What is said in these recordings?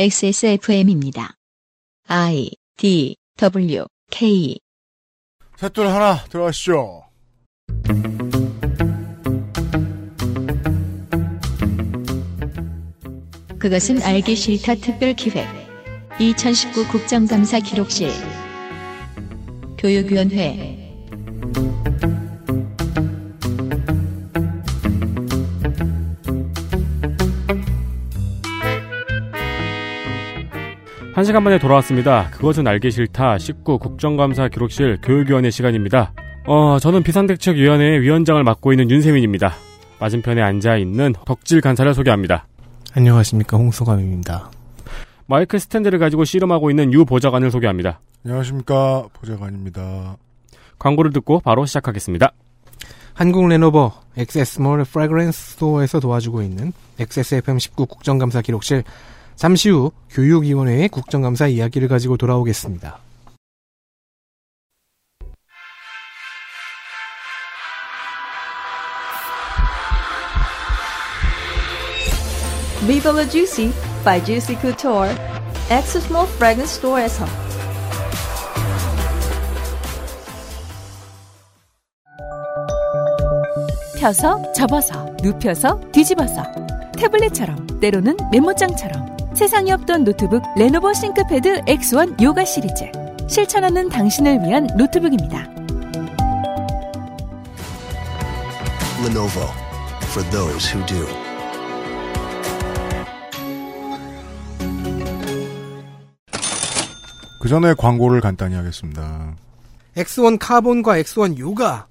XSFM입니다. I D W K 셋둘 하나 들어가시죠. 그것은 알기 싫다 특별 기획 2019 국정감사 기록실 교육위원회 한 시간 만에 돌아왔습니다. 그것은 알기 싫다 19 국정감사 기록실 교육위원회 시간입니다. 어, 저는 비상대책위원회 위원장을 맡고 있는 윤세민입니다. 맞은편에 앉아있는 덕질 간사를 소개합니다. 안녕하십니까 홍소감입니다. 마이크 스탠드를 가지고 씨름하고 있는 유 보좌관을 소개합니다. 안녕하십니까 보좌관입니다. 광고를 듣고 바로 시작하겠습니다. 한국 레노버 XS몰 플래그십 스토어에서 도와주고 있는 XSFM 19 국정감사 기록실 잠시 후 교육위원회의 국정감사 이야기를 가지고 돌아오겠습니다. Viva la Juicy by Juicy Couture, Exosmall Fragrance Store에서 펴서 접어서 눕혀서 뒤집어서. 태블릿처럼 때로는 메모장처럼 세상에 없던 노트북 레노버 싱크패드 X1 요가 시리즈 실천하는 당신을 위한 노트북입니다. Lenovo for those who do. 그 전에 광고를 간단히 하겠습니다. X1 카본과 X1 요가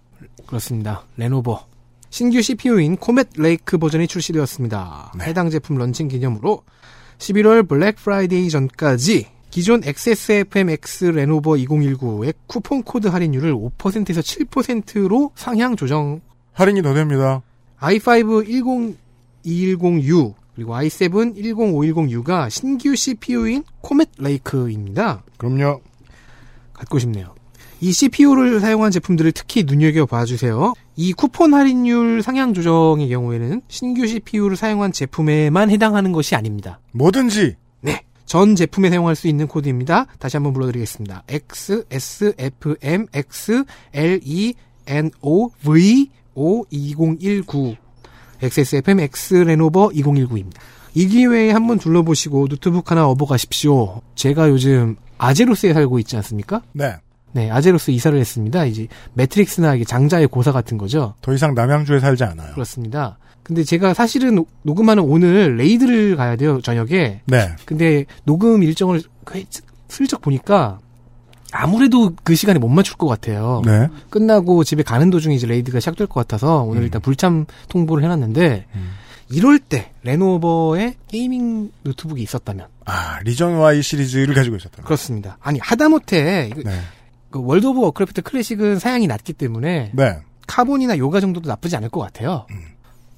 그렇습니다. 레노버 신규 CPU인 코멧 레이크 버전이 출시되었습니다. 해당 제품 런칭 기념으로 11월 블랙 프라이데이 전까지 기존 XSFMX 레노버 2019의 쿠폰 코드 할인율을 5%에서 7%로 상향 조정. 할인이 더 됩니다. i5 10210U 그리고 i7 10510U가 신규 CPU인 코멧 레이크입니다. 그럼요. 갖고 싶네요. 이 CPU를 사용한 제품들을 특히 눈여겨봐 주세요. 이 쿠폰 할인율 상향 조정의 경우에는 신규 CPU를 사용한 제품에만 해당하는 것이 아닙니다. 뭐든지 네. 전 제품에 사용할 수 있는 코드입니다. 다시 한번 불러드리겠습니다. X, S, F, M, X, L, E, N, O, V, O, 2019. XSFM X 레노버 2019입니다. 이 기회에 한번 둘러보시고 노트북 하나 업어 가십시오. 제가 요즘 아제로스에 살고 있지 않습니까? 네. 네, 아제로스 이사를 했습니다. 이제 매트릭스나 이게 장자의 고사 같은 거죠. 더 이상 남양주에 살지 않아요. 그렇습니다. 근데 제가 사실은 노- 녹음하는 오늘 raid를 가야 돼요, 저녁에. 네. 근데 녹음 일정을 그 슬쩍 보니까 아무래도 그 시간에 못 맞출 것 같아요. 네. 끝나고 집에 가는 도중에 이제 raid가 시작될 것 같아서 오늘 일단 불참 통보를 해놨는데 이럴 때 레노버의 gaming 노트북이 있었다면 아 리전 Y 시리즈를 가지고 있었다. 그렇습니다. 아니 하다못해 네. 그 월드 오브 워크래프트 클래식은 사양이 낮기 때문에 네. 카본이나 요가 정도도 나쁘지 않을 것 같아요.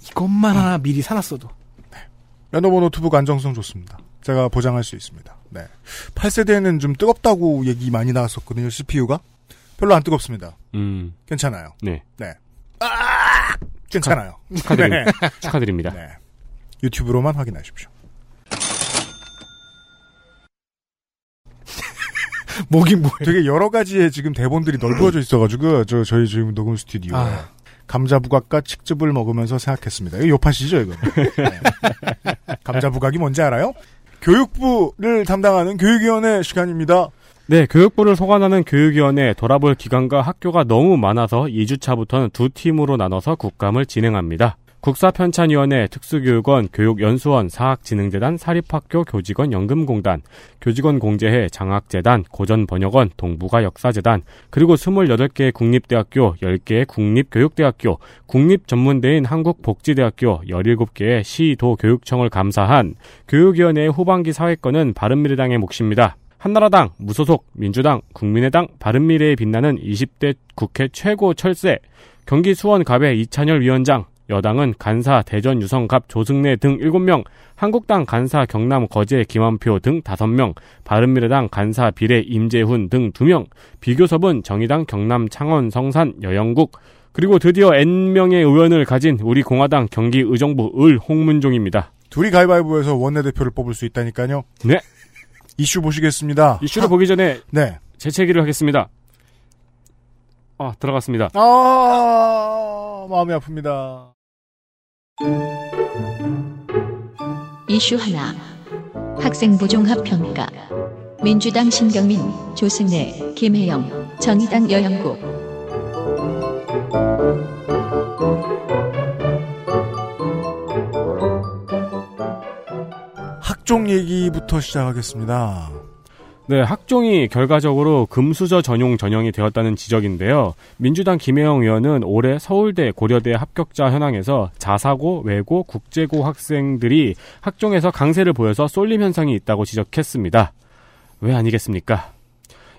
이것만 하나 미리 사놨어도 레노버 노트북 안정성 좋습니다. 제가 보장할 수 있습니다. 네. 8세대는 좀 뜨겁다고 얘기 많이 나왔었거든요. CPU가 별로 안 뜨겁습니다. 음, 괜찮아요. 네. 네. 아! 괜찮아요. 축하드립, 네. 축하드립니다. 네. 유튜브로만 확인하십시오. 목이 뭐예요? 되게 여러 가지의 지금 대본들이 넓어져 있어가지고 저 저희 지금 녹음 스튜디오에 아. 감자 부각과 칡즙을 먹으면서 생각했습니다. 이거 요파시죠 이거? 네. 감자 부각이 뭔지 알아요? 교육부를 담당하는 교육위원회 시간입니다. 네, 교육부를 소관하는 교육위원회 돌아볼 기관과 학교가 너무 많아서 2주차부터는 두 팀으로 나눠서 국감을 진행합니다. 국사편찬위원회, 특수교육원, 교육연수원, 사학진흥재단, 사립학교 교직원 연금공단, 교직원 공제회, 장학재단, 고전번역원, 동북아 역사재단, 그리고 28개의 국립대학교, 10개의 국립교육대학교, 국립전문대인 한국복지대학교, 17개의 시, 도, 교육청을 감사한 교육위원회의 후반기 사회권은 바른미래당의 몫입니다. 한나라당, 무소속, 민주당, 국민의당, 바른미래에 빛나는 20대 국회 최고 철새, 경기 수원 갑의 이찬열 위원장, 여당은 간사 대전 유성갑 조승래 등 7명, 한국당 간사 경남 거제 김한표 등 5명, 바른미래당 간사 비례 임재훈 등 2명, 비교섭은 정의당 경남 창원 성산 여영국, 그리고 드디어 N명의 의원을 가진 우리 공화당 경기 의정부 을 홍문종입니다. 둘이 가위바위보에서 원내대표를 뽑을 수 있다니까요. 네. 이슈 보시겠습니다. 이슈를 하- 보기 전에 네. 재채기를 하겠습니다. 아, 들어갔습니다. 아, 마음이 아픕니다. 이슈 하나. 학생부 종합평가. 민주당 신경민, 조승래, 김혜영, 정의당 여영국. 학종 얘기부터 시작하겠습니다. 네, 학종이 결과적으로 금수저 전용 전형이 되었다는 지적인데요. 민주당 김혜영 의원은 올해 서울대, 고려대 합격자 현황에서 자사고, 외고, 국제고 학생들이 학종에서 강세를 보여서 쏠림 현상이 있다고 지적했습니다. 왜 아니겠습니까?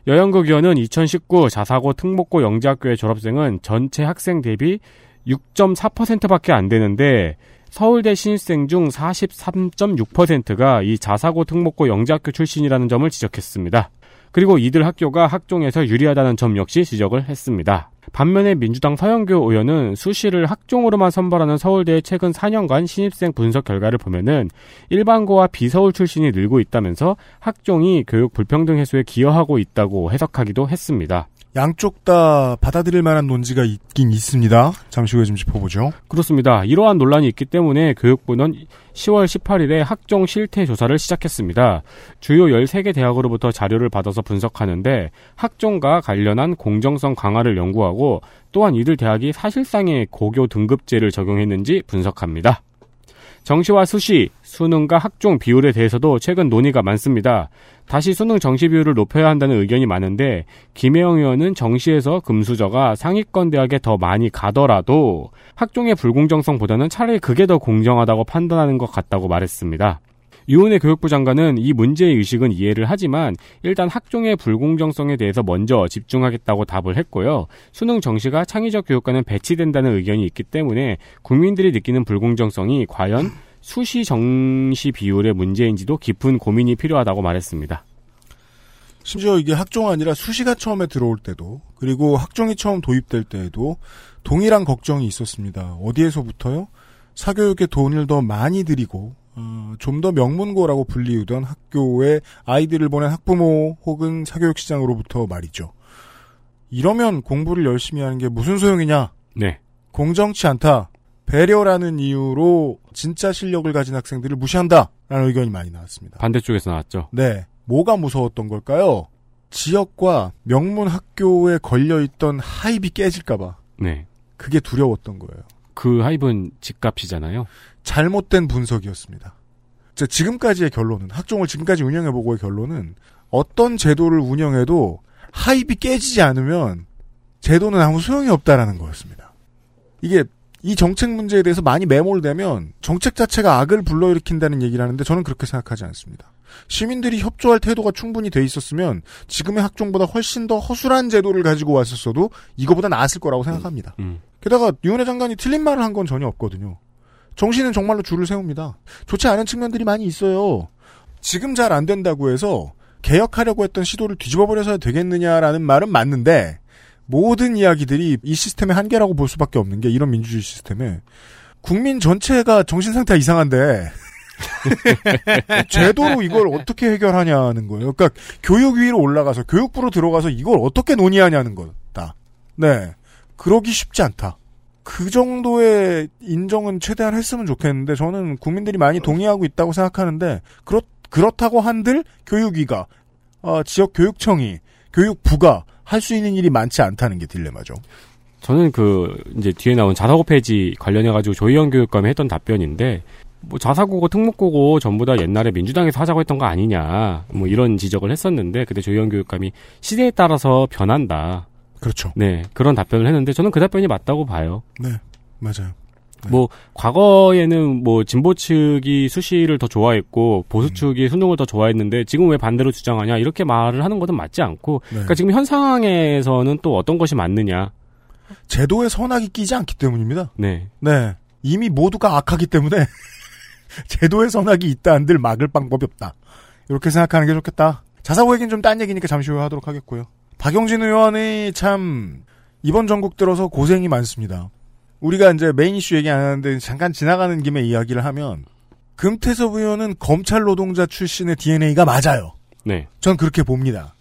여영국 의원은 2019 자사고 특목고 영재학교의 졸업생은 전체 학생 대비 6.4%밖에 안 되는데 서울대 신입생 중 43.6%가 이 자사고 특목고 영재학교 출신이라는 점을 지적했습니다. 그리고 이들 학교가 학종에서 유리하다는 점 역시 지적을 했습니다. 반면에 민주당 서영교 의원은 수시를 학종으로만 선발하는 서울대의 최근 4년간 신입생 분석 결과를 보면은 일반고와 비서울 출신이 늘고 있다면서 학종이 교육 불평등 해소에 기여하고 있다고 해석하기도 했습니다. 양쪽 다 받아들일 만한 논지가 있긴 있습니다. 잠시 후에 좀 짚어보죠. 그렇습니다. 이러한 논란이 있기 때문에 교육부는 10월 18일에 학종 실태 조사를 시작했습니다. 주요 13개 대학으로부터 자료를 받아서 분석하는데 학종과 관련한 공정성 강화를 연구하고 또한 이들 대학이 사실상의 고교 등급제를 적용했는지 분석합니다. 정시와 수시, 수능과 학종 비율에 대해서도 최근 논의가 많습니다. 다시 수능 정시 비율을 높여야 한다는 의견이 많은데 김혜영 의원은 정시에서 금수저가 상위권 대학에 더 많이 가더라도 학종의 불공정성보다는 차라리 그게 더 공정하다고 판단하는 것 같다고 말했습니다. 유은혜 교육부 장관은 이 문제의 의식은 이해를 하지만 일단 학종의 불공정성에 대해서 먼저 집중하겠다고 답을 했고요. 수능 정시가 창의적 교육과는 배치된다는 의견이 있기 때문에 국민들이 느끼는 불공정성이 과연 수시 정시 비율의 문제인지도 깊은 고민이 필요하다고 말했습니다. 심지어 이게 학종 아니라 수시가 처음에 들어올 때도 그리고 학종이 처음 도입될 때에도 동일한 걱정이 있었습니다. 어디에서부터요? 사교육에 돈을 더 많이 들이고 어, 좀 더 명문고라고 불리우던 학교에 아이들을 보낸 학부모 혹은 사교육 시장으로부터 말이죠. 이러면 공부를 열심히 하는 게 무슨 소용이냐? 네. 공정치 않다. 배려라는 이유로 진짜 실력을 가진 학생들을 무시한다. 라는 의견이 많이 나왔습니다. 반대쪽에서 나왔죠. 네. 뭐가 무서웠던 걸까요? 지역과 명문 학교에 걸려있던 하입이 깨질까봐. 네. 그게 두려웠던 거예요. 그 하입은 집값이잖아요. 잘못된 분석이었습니다. 자, 지금까지의 결론은, 학종을 지금까지 운영해보고의 결론은, 어떤 제도를 운영해도 하입이 깨지지 않으면 제도는 아무 소용이 없다라는 거였습니다. 이게 이 정책 문제에 대해서 많이 매몰되면 정책 자체가 악을 불러일으킨다는 얘기를 하는데 저는 그렇게 생각하지 않습니다. 시민들이 협조할 태도가 충분히 돼 있었으면 지금의 학종보다 훨씬 더 허술한 제도를 가지고 왔었어도 이거보다 나았을 거라고 생각합니다. 음. 게다가 유은혜 장관이 틀린 말을 한 건 전혀 없거든요. 정시는 정말로 줄을 세웁니다. 좋지 않은 측면들이 많이 있어요. 지금 잘 안 된다고 해서 개혁하려고 했던 시도를 뒤집어버려서 되겠느냐라는 말은 맞는데 모든 이야기들이 이 시스템의 한계라고 볼 수밖에 없는 게 이런 민주주의 시스템에 국민 전체가 정신 상태가 이상한데 제도로 이걸 어떻게 해결하냐는 거예요. 그러니까 교육위로 올라가서 교육부로 들어가서 이걸 어떻게 논의하냐는 거다. 네, 그러기 쉽지 않다. 그 정도의 인정은 최대한 했으면 좋겠는데 저는 국민들이 많이 동의하고 있다고 생각하는데 그렇 그렇다고 한들 교육위가 어, 지역 교육청이 교육부가 할 수 있는 일이 많지 않다는 게 딜레마죠. 저는 그 이제 뒤에 나온 자사고 폐지 관련해 가지고 조희영 교육감이 했던 답변인데 뭐 자사고고 특목고고 전부 다 옛날에 민주당에서 하자고 했던 거 아니냐 뭐 이런 지적을 했었는데 그때 조희영 교육감이 시대에 따라서 변한다. 그렇죠. 네 그런 답변을 했는데 저는 그 답변이 맞다고 봐요. 네, 맞아요. 네. 뭐 과거에는 뭐 진보 측이 수시를 더 좋아했고 보수 음. 측이 수능을 더 좋아했는데 지금 왜 반대로 주장하냐 이렇게 말을 하는 것은 맞지 않고 네. 그러니까 지금 현 상황에서는 또 어떤 것이 맞느냐. 제도에 선악이 끼지 않기 때문입니다. 네. 네, 이미 모두가 악하기 때문에 제도에 선악이 있다 한들 막을 방법이 없다. 이렇게 생각하는 게 좋겠다. 자사고 얘기는 좀 딴 얘기니까 잠시 후에 하도록 하겠고요. 박용진 의원이 참 이번 전국 들어서 고생이 많습니다. 우리가 이제 메인 이슈 얘기 안 하는데 잠깐 지나가는 김에 이야기를 하면 금태섭 의원은 검찰 노동자 출신의 DNA가 맞아요. 네. 전 그렇게 봅니다.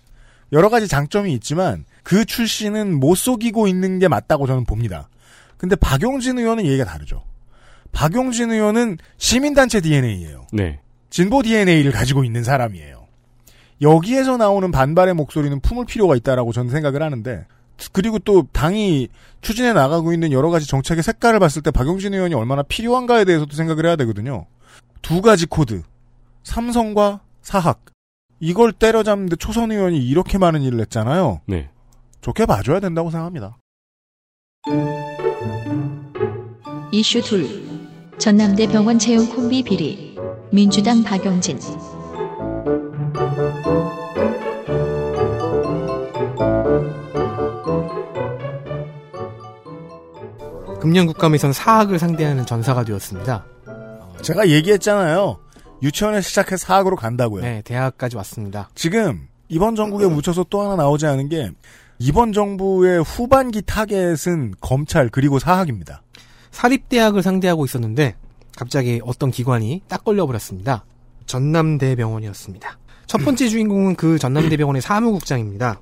여러 가지 장점이 있지만 그 출신은 못 속이고 있는 게 맞다고 저는 봅니다. 근데 박용진 의원은 얘기가 다르죠. 박용진 의원은 시민단체 DNA예요. 네. 진보 DNA를 가지고 있는 사람이에요. 여기에서 나오는 반발의 목소리는 품을 필요가 있다라고 저는 생각을 하는데 그리고 또 당이 추진해 나가고 있는 여러 가지 정책의 색깔을 봤을 때 박용진 의원이 얼마나 필요한가에 대해서도 생각을 해야 되거든요. 두 가지 코드. 삼성과 사학. 이걸 때려잡는데 초선 의원이 이렇게 많은 일을 했잖아요. 네. 좋게 봐줘야 된다고 생각합니다. 이슈 둘. 전남대 병원 채용 콤비 비리. 민주당 박용진. 금년 국감에선 사학을 상대하는 전사가 되었습니다. 제가 얘기했잖아요. 유치원에 시작해 사학으로 간다고요. 네, 대학까지 왔습니다. 지금 이번 정국에 묻혀서 또 하나 나오지 않은 게 이번 정부의 후반기 타겟은 검찰 그리고 사학입니다. 사립대학을 상대하고 있었는데 갑자기 어떤 기관이 딱 걸려버렸습니다. 전남대병원이었습니다. 첫 번째 주인공은 그 전남대병원의 사무국장입니다.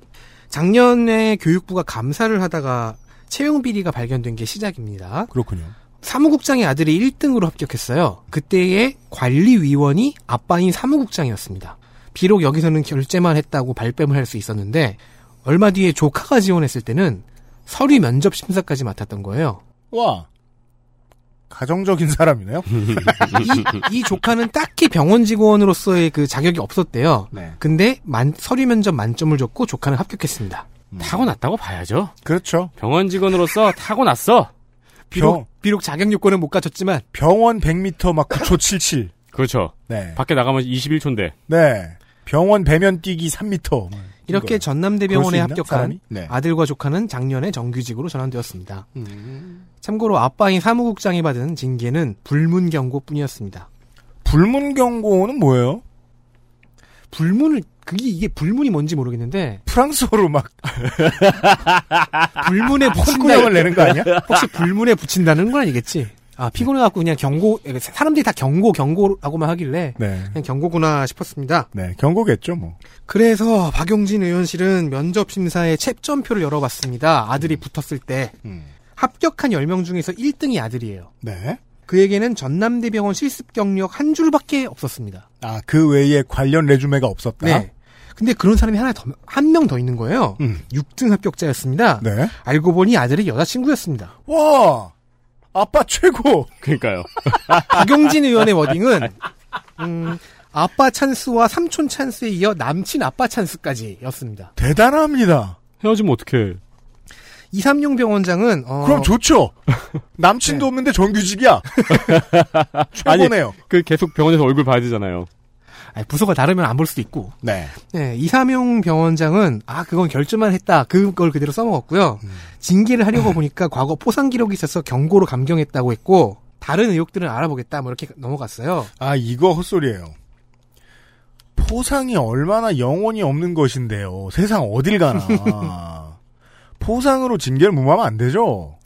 작년에 교육부가 감사를 하다가 채용 비리가 발견된 게 시작입니다. 그렇군요. 사무국장의 아들이 1등으로 합격했어요. 그때의 관리위원이 아빠인 사무국장이었습니다. 비록 여기서는 결제만 했다고 발뺌을 할 수 있었는데 얼마 뒤에 조카가 지원했을 때는 서류 면접 심사까지 맡았던 거예요. 와 가정적인 사람이네요. 이, 이 조카는 딱히 병원 직원으로서의 그 자격이 없었대요. 네. 근데 만- 서류 면접 만점을 줬고 조카는 합격했습니다. 타고났다고 봐야죠. 그렇죠. 병원 직원으로서 타고났어. 비록 병, 비록 자격 요건은 못 갖췄지만 병원 100m 막 9초 77. 그렇죠. 네. 밖에 나가면 21초인데. 네. 병원 배면 뛰기 3m. 이렇게 전남대병원에? 합격한 사람이? 네. 아들과 조카는 작년에 정규직으로 전환되었습니다. 참고로 아빠인 사무국장이 받은 징계는 불문 경고뿐이었습니다. 불문 경고는 뭐예요? 불문을 그게 이게 불문이 뭔지 모르겠는데 프랑스어로 막 불문에 붙인다 콧구멍을 내는 거 아니야? 혹시 불문에 붙인다는 건 아니겠지? 아 피곤해 갖고 그냥 경고 사람들이 다 경고 경고라고만 하길래 네. 그냥 경고구나 싶었습니다. 네, 경고겠죠, 뭐. 그래서 박용진 의원실은 면접 심사에 채점표를 열어봤습니다. 아들이 붙었을 때 음. 합격한 10명 중에서 1등이 아들이에요. 네. 그에게는 전남대병원 실습 경력 한 줄밖에 없었습니다. 아, 그 외에 관련 레주메가 없었다? 네. 근데 그런 사람이 하나 더, 한 명 더 있는 거예요. 음. 6등 합격자였습니다. 네. 알고 보니 아들의 여자친구였습니다. 와! 아빠 최고! 그러니까요. 박용진 의원의 워딩은, 음, 아빠 찬스와 삼촌 찬스에 이어 남친 아빠 찬스까지였습니다. 대단합니다. 헤어지면 어떡해. 이삼용 병원장은, 어, 그럼 좋죠. 남친도 네. 없는데 정규직이야. 최고네요. 그 계속 병원에서 얼굴 봐야 되잖아요. 아니, 부서가 다르면 안 볼 수도 있고. 네. 네, 이삼용 병원장은 아 그건 결제만 했다 그걸 그대로 써먹었고요. 징계를 하려고 보니까 과거 포상 기록이 있어서 경고로 감경했다고 했고 다른 의혹들은 알아보겠다 뭐 이렇게 넘어갔어요. 아, 이거 헛소리예요. 포상이 얼마나 영혼이 없는 것인데요. 세상 어딜 가나. 포상으로 징계를 무마하면 안 되죠.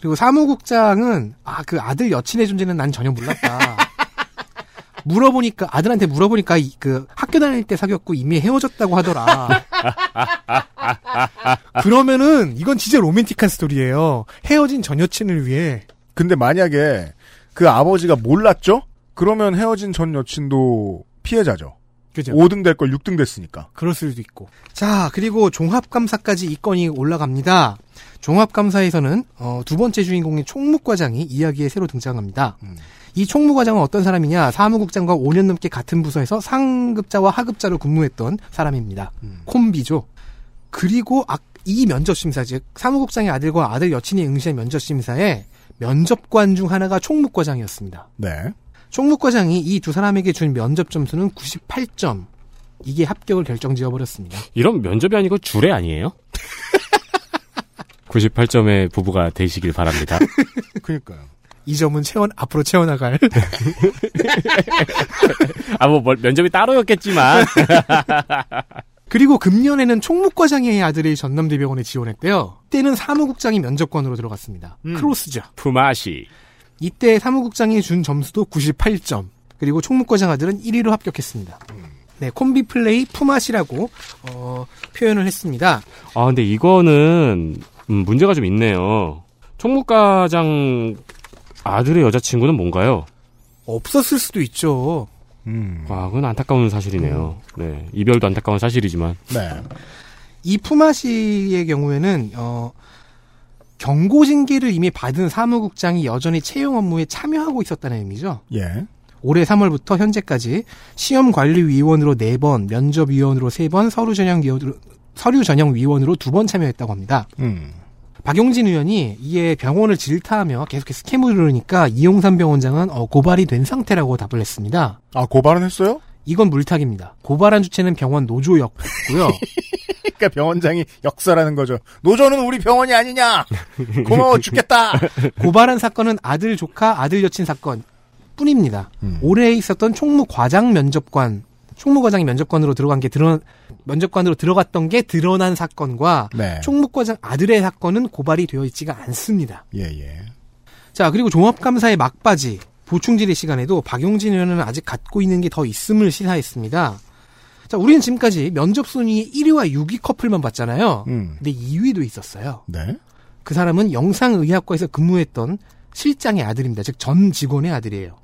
그리고 사무국장은 아 그 아들 여친의 존재는 난 전혀 몰랐다. 물어보니까 아들한테 물어보니까 이- 그 학교 다닐 때 사귀었고 이미 헤어졌다고 하더라. 그러면은 이건 진짜 로맨틱한 스토리예요. 헤어진 전 여친을 위해 근데 만약에 그 아버지가 몰랐죠? 그러면 헤어진 전 여친도 피해자죠. 그죠? 5등 될 걸 6등 됐으니까. 그럴 수도 있고. 자, 그리고 종합감사까지 이 건이 올라갑니다. 종합감사에서는 어, 두 번째 주인공인 총무과장이 이야기에 새로 등장합니다. 음. 이 총무과장은 어떤 사람이냐? 사무국장과 5년 넘게 같은 부서에서 상급자와 하급자로 근무했던 사람입니다. 음. 콤비죠. 그리고 아, 이 면접 심사, 즉 사무국장의 아들과 아들 여친이 응시한 면접 심사에 면접관 중 하나가 총무과장이었습니다. 네. 총무과장이 이 두 사람에게 준 면접 점수는 98점. 이게 합격을 결정지어 버렸습니다. 이런 면접이 아니고 주례 아니에요? 98점의 부부가 되시길 바랍니다. 그니까요. 이 점은 채원 앞으로 채워나갈 아, 뭐, 뭐, 면접이 따로였겠지만. 그리고 금년에는 총무과장의 아들이 전남대병원에 지원했대요. 때는 사무국장이 면접관으로 들어갔습니다. 음. 크로스죠. 품앗이. 이때 사무국장이 준 점수도 98점. 그리고 총무과장 아들은 1위로 합격했습니다. 네, 콤비 플레이 품앗이라고 어, 표현을 했습니다. 아, 근데 이거는 음, 문제가 좀 있네요. 총무과장 아들의 여자친구는 뭔가요? 없었을 수도 있죠. 음. 와, 그건 안타까운 사실이네요. 네, 이별도 안타까운 사실이지만. 네. 이 품앗이의 경우에는 어, 경고 징계를 이미 받은 사무국장이 여전히 채용 업무에 참여하고 있었다는 의미죠. 예. 올해 3월부터 현재까지 시험관리위원으로 4번, 면접위원으로 3번, 서류전형위원으로 서류 전형 위원으로 두번 참여했다고 합니다. 음. 박용진 의원이 이에 병원을 질타하며 계속해서 스캠을 누르니까 이용삼 병원장은 어, 고발이 된 상태라고 답을 했습니다. 아, 고발은 했어요? 이건 물타기입니다. 고발한 주체는 병원 노조였고요. 그러니까 병원장이 역사라는 거죠. 노조는 우리 병원이 아니냐! 고마워 죽겠다! 고발한 사건은 아들 조카 아들 여친 사건 뿐입니다. 음. 올해 있었던 총무 과장 면접관 총무 과장이 면접관으로 들어간 게 드러 면접관으로 들어갔던 게 드러난 사건과 네. 총무 과장 아들의 사건은 고발이 되어 있지가 않습니다. 예, 예. 자 그리고 종합감사의 막바지 보충질의 시간에도 박용진 의원은 아직 갖고 있는 게 더 있음을 시사했습니다. 자 우리는 지금까지 면접 순위의 1위와 6위 커플만 봤잖아요. 음. 근데 2위도 있었어요. 네. 그 사람은 영상의학과에서 근무했던 실장의 아들입니다. 즉 전 직원의 아들이에요.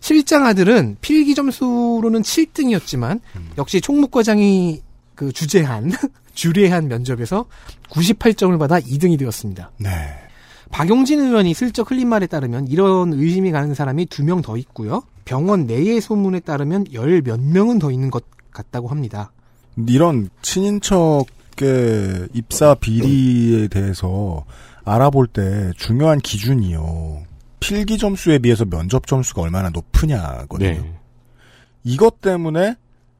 실장 아들은 필기 점수로는 7등이었지만 역시 총무과장이 그 주재한 주례한 면접에서 98점을 받아 2등이 되었습니다. 네. 박용진 의원이 슬쩍 흘린 말에 따르면 이런 의심이 가는 사람이 두 명 더 있고요. 병원 내의 소문에 따르면 열 몇 명은 더 있는 것 같다고 합니다. 이런 친인척의 입사 비리에 대해서 알아볼 때 중요한 기준이요. 필기 점수에 비해서 면접 점수가 얼마나 높으냐거든요. 네. 이것 때문에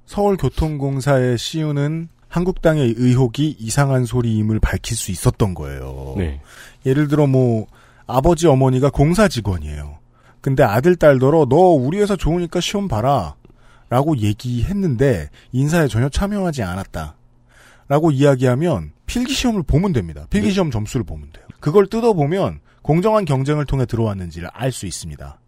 서울교통공사에 씌우는 한국당의 의혹이 이상한 소리임을 밝힐 수 있었던 거예요. 네. 예를 들어 뭐 아버지 어머니가 공사 직원이에요. 근데 아들 딸더러 너 우리 회사 좋으니까 시험 봐라. 라고 얘기했는데 인사에 전혀 참여하지 않았다. 라고 이야기하면 필기시험을 보면 됩니다. 필기시험 점수를 보면 돼요. 그걸 뜯어보면 공정한 경쟁을 통해 들어왔는지를 알 수 있습니다.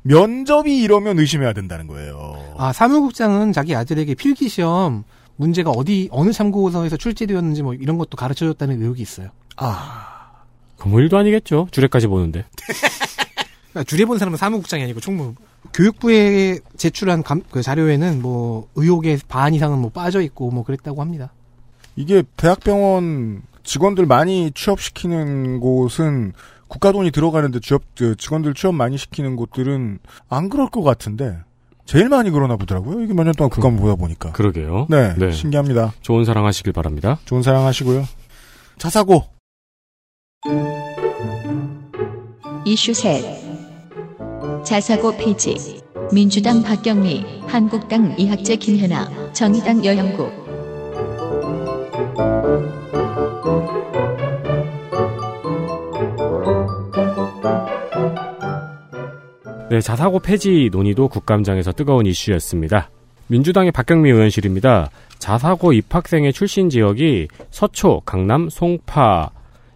면접이 이러면 의심해야 된다는 거예요. 아 사무국장은 자기 아들에게 필기 시험 문제가 어디 어느 참고서에서 출제되었는지 뭐 이런 것도 가르쳐줬다는 의혹이 있어요. 아, 그뭐 일도 아니겠죠. 주례까지 보는데. 그러니까 주례 본 사람은 사무국장이 아니고 총무. 교육부에 제출한 감- 그 자료에는 뭐 의혹의 반 이상은 뭐 빠져 있고 뭐 그랬다고 합니다. 이게 대학병원 직원들 많이 취업시키는 곳은 국가 돈이 들어가는데 취업 저 직원들 취업 많이 시키는 곳들은 안 그럴 것 같은데 제일 많이 그러나 보더라고요. 이게 몇 년 동안 국감 보다 보니까. 그러게요. 네, 네. 신기합니다. 좋은 사랑 하시길 바랍니다. 좋은 사랑 하시고요. 자사고 이슈 셋 자사고 폐지 민주당 박경미 한국당 이학재 김현아 정의당 여영국 네, 자사고 폐지 논의도 국감장에서 뜨거운 이슈였습니다. 민주당의 박경미 의원실입니다. 자사고 입학생의 출신 지역이 서초, 강남, 송파,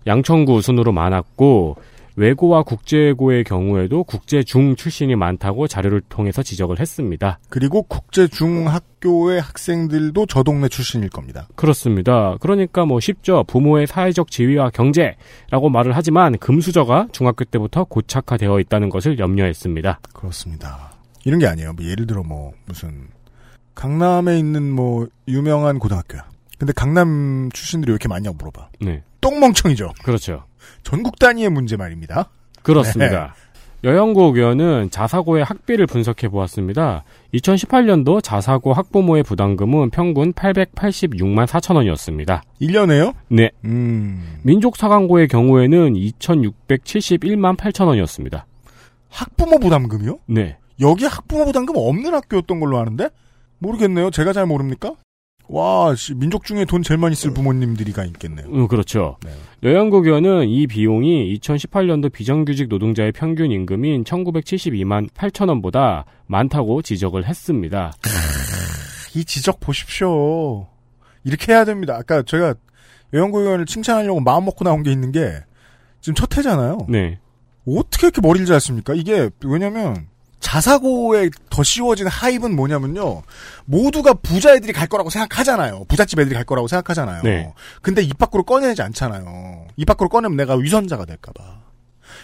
양천구 순으로 많았고 외고와 국제고의 경우에도 국제중 출신이 많다고 자료를 통해서 지적을 했습니다. 그리고 국제중 학교의 학생들도 저 동네 출신일 겁니다. 그렇습니다. 그러니까 뭐 쉽죠. 부모의 사회적 지위와 경제라고 말을 하지만 금수저가 중학교 때부터 고착화되어 있다는 것을 염려했습니다. 그렇습니다. 이런 게 아니에요. 뭐 예를 들어 뭐 무슨 강남에 있는 뭐 유명한 고등학교야. 근데 강남 출신들이 왜 이렇게 많냐고 물어봐. 네. 똥멍청이죠. 그렇죠. 전국 단위의 문제 말입니다. 그렇습니다. 여영국 의원은 자사고의 학비를 분석해 보았습니다. 2018년도 자사고 학부모의 부담금은 평균 886만 4천 원이었습니다. 1년에요? 네. 음. 민족사관고의 경우에는 2,671만 8천 원이었습니다. 학부모 부담금이요? 네. 여기 학부모 부담금 없는 학교였던 걸로 아는데? 모르겠네요. 제가 잘 모릅니까? 와, 씨, 민족 중에 돈 제일 많이 쓸 부모님들이가 있겠네요. 음, 그렇죠. 네. 의원은 이 비용이 2018년도 비정규직 노동자의 평균 임금인 1972만 8천 원보다 많다고 지적을 했습니다. 이 지적 보십시오. 이렇게 해야 됩니다. 아까 제가 여영구 의원을 칭찬하려고 마음 먹고 나온 게 있는 게 지금 첫 해잖아요. 네. 어떻게 이렇게 머리를 잘 씁니까? 이게 왜냐면 자사고에 더 씌워진 하입은 뭐냐면요. 모두가 부자 애들이 갈 거라고 생각하잖아요. 부잣집 애들이 갈 거라고 생각하잖아요. 네. 근데 입 밖으로 꺼내지 않잖아요. 입 밖으로 꺼내면 내가 위선자가 될까봐.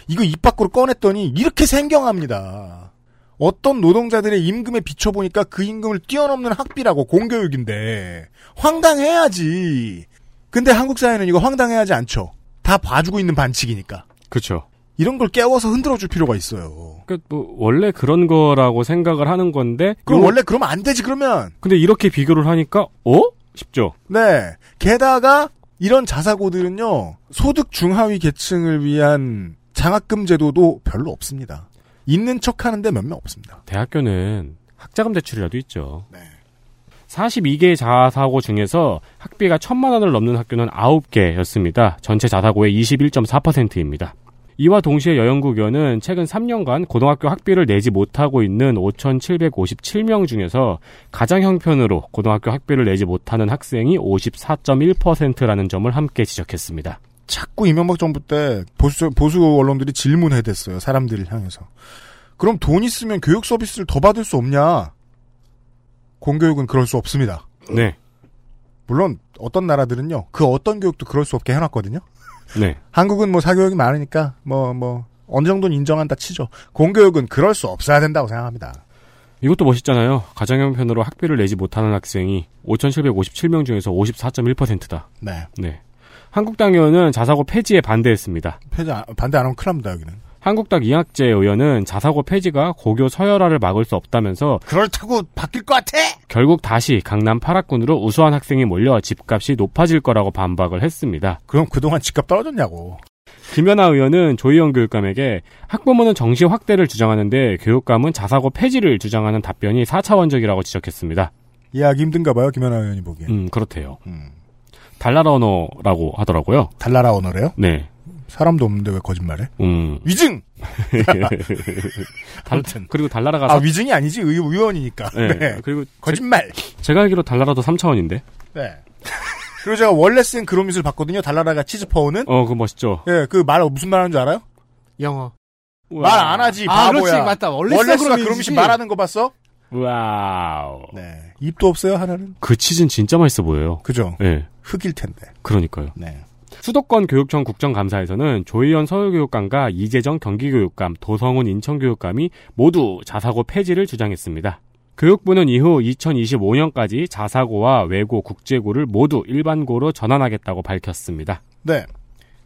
이거 입 밖으로 꺼냈더니 이렇게 생경합니다. 어떤 노동자들의 임금에 비춰보니까 그 임금을 뛰어넘는 학비라고 공교육인데 황당해야지. 근데 한국 사회는 이거 황당해하지 않죠. 다 봐주고 있는 반칙이니까. 그렇죠. 이런 걸 깨워서 흔들어줄 필요가 있어요. 그러니까 뭐 원래 그런 거라고 생각을 하는 건데 그럼 요- 원래 그러면 안 되지 그러면. 근데 이렇게 비교를 하니까 어? 싶죠. 네. 게다가 이런 자사고들은요. 소득 중하위 계층을 위한 장학금 제도도 별로 없습니다. 있는 척 하는데 몇명 없습니다. 대학교는 학자금 대출이라도 있죠. 네. 42개의 자사고 중에서 학비가 천만 원을 넘는 학교는 9개였습니다. 전체 자사고의 21.4%입니다. 이와 동시에 여영국연은 최근 3년간 고등학교 학비를 내지 못하고 있는 5,757명 중에서 가장 형편으로 고등학교 학비를 내지 못하는 학생이 54.1%라는 점을 함께 지적했습니다. 자꾸 이명박 정부 때 보수, 보수 언론들이 질문해댔어요. 사람들을 향해서. 그럼 돈 있으면 교육 서비스를 더 받을 수 없냐? 공교육은 그럴 수 없습니다. 네, 물론 어떤 나라들은요. 그 어떤 교육도 그럴 수 없게 해놨거든요. 네. 한국은 뭐 사교육이 많으니까 뭐뭐 어느 정도는 인정한다 치죠. 공교육은 그럴 수 없어야 된다고 생각합니다. 이것도 멋있잖아요. 가장 형편으로 학비를 내지 못하는 학생이 5,757명 중에서 54.1%다. 네. 네. 한국당 의원은 자사고 폐지에 반대했습니다. 폐지 안- 반대 안 하면 큰일 납니다 여기는. 한국당 이학재 의원은 자사고 폐지가 고교 서열화를 막을 수 없다면서 그렇다고 바뀔 것 같아? 결국 다시 강남 8학군으로 우수한 학생이 몰려 집값이 높아질 거라고 반박을 했습니다. 그럼 그동안 집값 떨어졌냐고. 김연아 의원은 조희영 교육감에게 학부모는 정시 확대를 주장하는데 교육감은 자사고 폐지를 주장하는 답변이 4차원적이라고 지적했습니다. 이해하기 힘든가 봐요 김연아 의원이 보기엔. 음, 그렇대요. 음. 달나라 언어라고 하더라고요. 달나라 언어래요? 네. 사람도 없는데 왜 거짓말해? 음. 위증! 달, 그리고 달나라가 아 사- 위증이 아니지 의, 의원이니까. 네. 네. 그리고 제, 거짓말. 제 가 알기로 달나라도 3차원인데. 네. 그리고 제가 월레스 앤 그로밋을 봤거든요. 달나라가 치즈 퍼오는. 어, 그거 멋있죠. 예, 그말 무슨 말 하는 줄 알아요? 영어. 말 안 하지 아, 바보야. 그렇지, 맞다. 원래 월레스 그로밋이지. 그로밋이 말하는 거 봤어? 와우. 네. 입도 없어요 하나는. 그 치즈는 진짜 맛있어 보여요. 그죠? 예. 흑일 텐데. 그러니까요. 네. 수도권 교육청 국정감사에서는 조희연 서울교육감과 이재정 경기교육감, 도성훈 인천교육감이 모두 자사고 폐지를 주장했습니다. 교육부는 이후 2025년까지 자사고와 외고, 국제고를 모두 일반고로 전환하겠다고 밝혔습니다. 네.